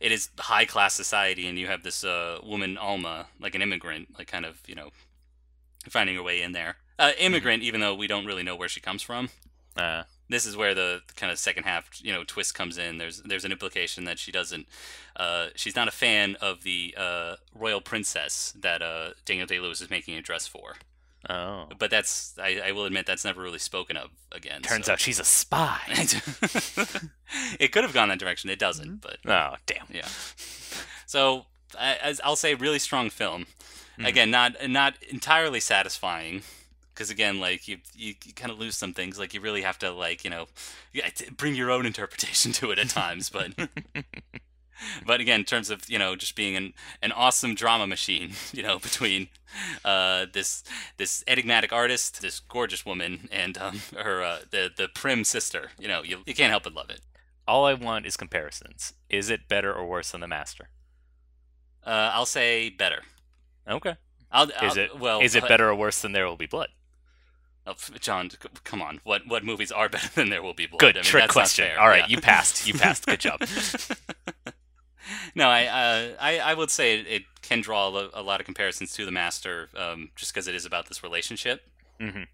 it is high class society, and you have this uh, woman Alma, like an immigrant, like kind of you know finding her way in there. Uh, immigrant, even though we don't really know where she comes from. Uh, This is where the kind of second half, you know, twist comes in. There's there's an implication that she doesn't, uh, she's not a fan of the uh, royal princess that uh, Daniel Day Lewis is making a dress for. oh. But that's, I, I will admit, that's never really spoken of again. Turns so- out she's a spy. it could have gone that direction. It doesn't, but Oh, damn. yeah. So I, as I'll say, really strong film. Again, not not entirely satisfying, because again, like you you, you kind of lose some things. Like you really have to like you know, bring your own interpretation to it at times. But but again, in terms of you know just being an an awesome drama machine, you know, between uh, this this enigmatic artist, this gorgeous woman, and um, her uh, the the prim sister, you know, you you can't help but love it. All I want is comparisons. Is it better or worse than the master? Uh, I'll say better. Okay. I'll, Is I'll- it well? is it uh, better or worse than There Will Be Blood? Oh, Jon, come on. What what movies are better than There Will Be Blood? Good I mean, trick question. All right, Yeah. you passed. You passed. Good job. No, I, uh, I I would say it, can draw a, a lot of comparisons to The Master, um, just because it is about this relationship. Mhm.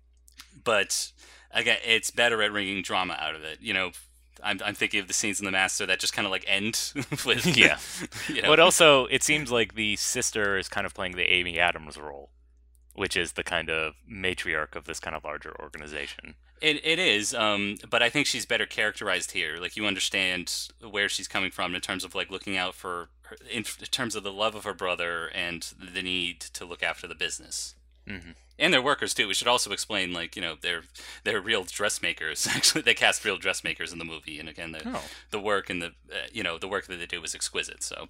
But again, it's better at wringing drama out of it. You know, I'm I'm thinking of the scenes in The Master that just kind of like end with Yeah. You know, But also, it seems like the sister is kind of playing the Amy Adams role, which is the kind of matriarch of this kind of larger organization. It, it is, um, but I think she's better characterized here. Like you understand where she's coming from in terms of like looking out for, her, in, in terms of the love of her brother and the need to look after the business. Mm-hmm. And their workers too. We should also explain, like you know, they're they're real dressmakers. Actually, they cast real dressmakers in the movie, and again, the Oh. the work and the uh, you know the work that they do is exquisite. So.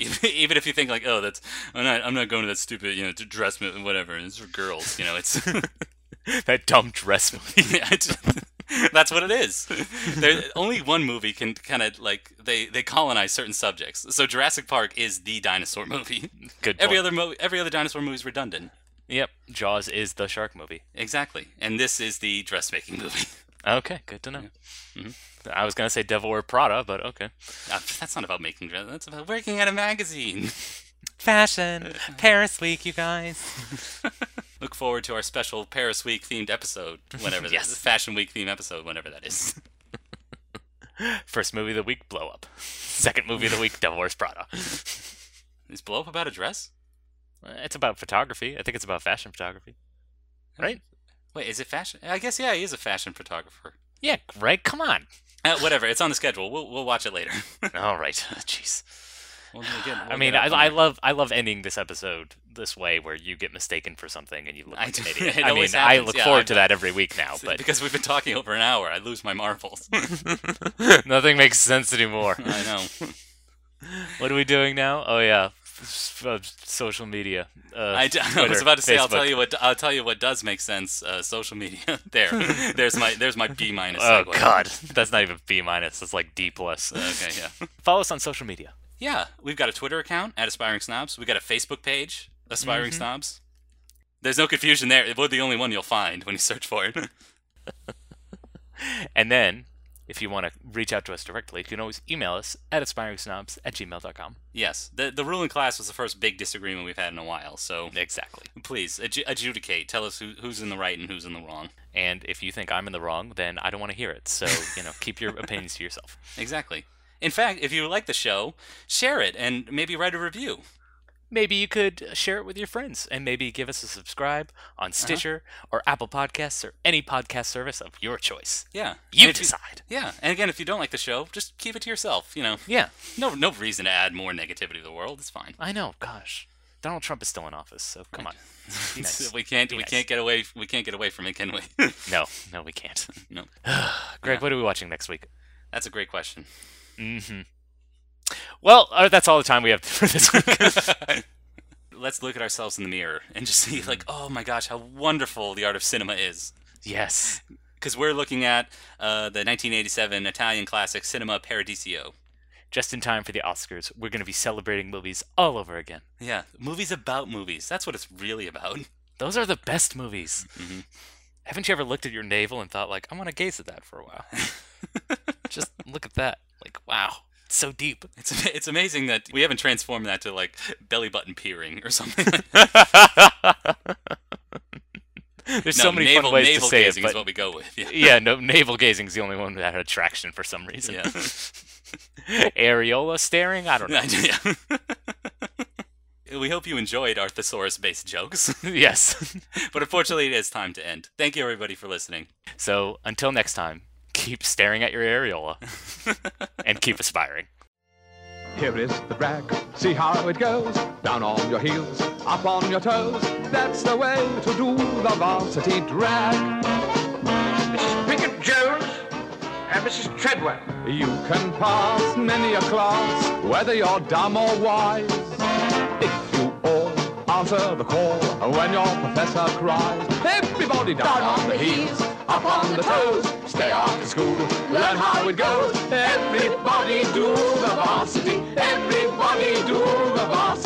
Even even if you think like, oh, that's I'm not I'm not going to that stupid you know dress mo- whatever. and It's for girls, you know. It's that dumb dress movie. Yeah, it's- that's what it is. There, only one movie can kind of like they they colonize certain subjects. So Jurassic Park is the dinosaur movie. Good. Every point. other movie, every other dinosaur movie is redundant. Yep. Jaws is the shark movie. Exactly, and this is the dressmaking movie. Okay, good to know. Mm-hmm. I was gonna say Devil Wear Prada, but okay. Uh, that's not about making dress. That's about working at a magazine. Fashion, Paris Week, you guys. Look forward to our special Paris Week themed episode whenever Yes. Fashion Week themed episode whenever that is. First movie of the week, Blow Up. Second movie of the week, Devil Wears Prada. is Blow Up about a dress? Uh, It's about photography. I think it's about fashion photography. Right? Wait, is it fashion? I guess yeah, he is a fashion photographer. Yeah, Greg, come on. Uh, whatever, it's on the schedule. We'll we'll watch it later. All right. Jeez. We'll do it again. I mean, I, I love I love ending this episode this way, where you get mistaken for something and you look I like do- an idiot. I mean, always I look yeah, forward I've- to that every week now, but because we've been talking over an hour, I lose my marbles. nothing makes sense anymore. I know. What are we doing now? Oh yeah, s- uh, social media. Uh, I, d- I was about to say I'll tell you what I'll tell you what does make sense. Uh, social media. there, there's my there's my B minus. Oh segue. God, that's not even B minus. It's like D plus. Okay, yeah, Follow us on social media. yeah. We've got a Twitter account at Aspiring Snobs. We've got a Facebook page, Aspiring Mm-hmm. Snobs. There's no confusion there. We're the only one you'll find when you search for it. And then, if you want to reach out to us directly, you can always email us at aspiringsnobs at gmail.com. yes, the the ruling class was the first big disagreement we've had in a while. So Exactly. please adju- adjudicate. Tell us who, who's in the right and who's in the wrong. And if you think I'm in the wrong, then I don't want to hear it. So, you know, keep your opinions to yourself. Exactly. In fact, if you like the show, share it and maybe write a review. Maybe you could share it with your friends and maybe give us a subscribe on Stitcher or Apple Podcasts or any podcast service of your choice. Yeah. You decide. yeah, and again, if you don't like the show, just keep it to yourself. You know, Yeah, no no reason to add more negativity to the world. It's fine. I know. Gosh, Donald Trump is still in office, so come on. Nice. we can't Be we nice. can't get away we can't get away from it, can we? No, no, we can't. no. Greg, what are we watching next week? That's a great question. Mm-hmm. Well, uh, that's all the time we have for this week. Let's look at ourselves in the mirror and just see, like, oh my gosh, how wonderful the art of cinema is. yes. Because we're looking at uh, the 1987 Italian classic Cinema Paradiso. Just in time for the Oscars, we're going to be celebrating movies all over again. Yeah, movies about movies. That's what it's really about. Those are the best movies. Mhm. Haven't you ever looked at your navel and thought, like, I want to gaze at that for a while? Just look at that. Like, wow, so deep. It's it's amazing that we haven't transformed that to like belly button peering or something. There's no, so many navel, fun ways to say gazing it, is but what we go with. Yeah. yeah, no, navel gazing is the only one that had attraction for some reason. Yeah. Areola staring? I don't know. yeah. we hope you enjoyed our thesaurus-based jokes, yes. but unfortunately, it is time to end. Thank you, everybody, for listening. So until next time, keep staring at your areola and keep aspiring. Here is the drag. See how it goes. Down on your heels, up on your toes. That's the way to do the varsity drag. Mrs. Pickett Jones and Mrs. Treadwell. You can pass many a class, whether you're dumb or wise. If you all answer the call when your professor cries. Everybody down, down on the heels, up on the toes. Stay after school, learn how it goes. Everybody do the varsity. Everybody do the varsity.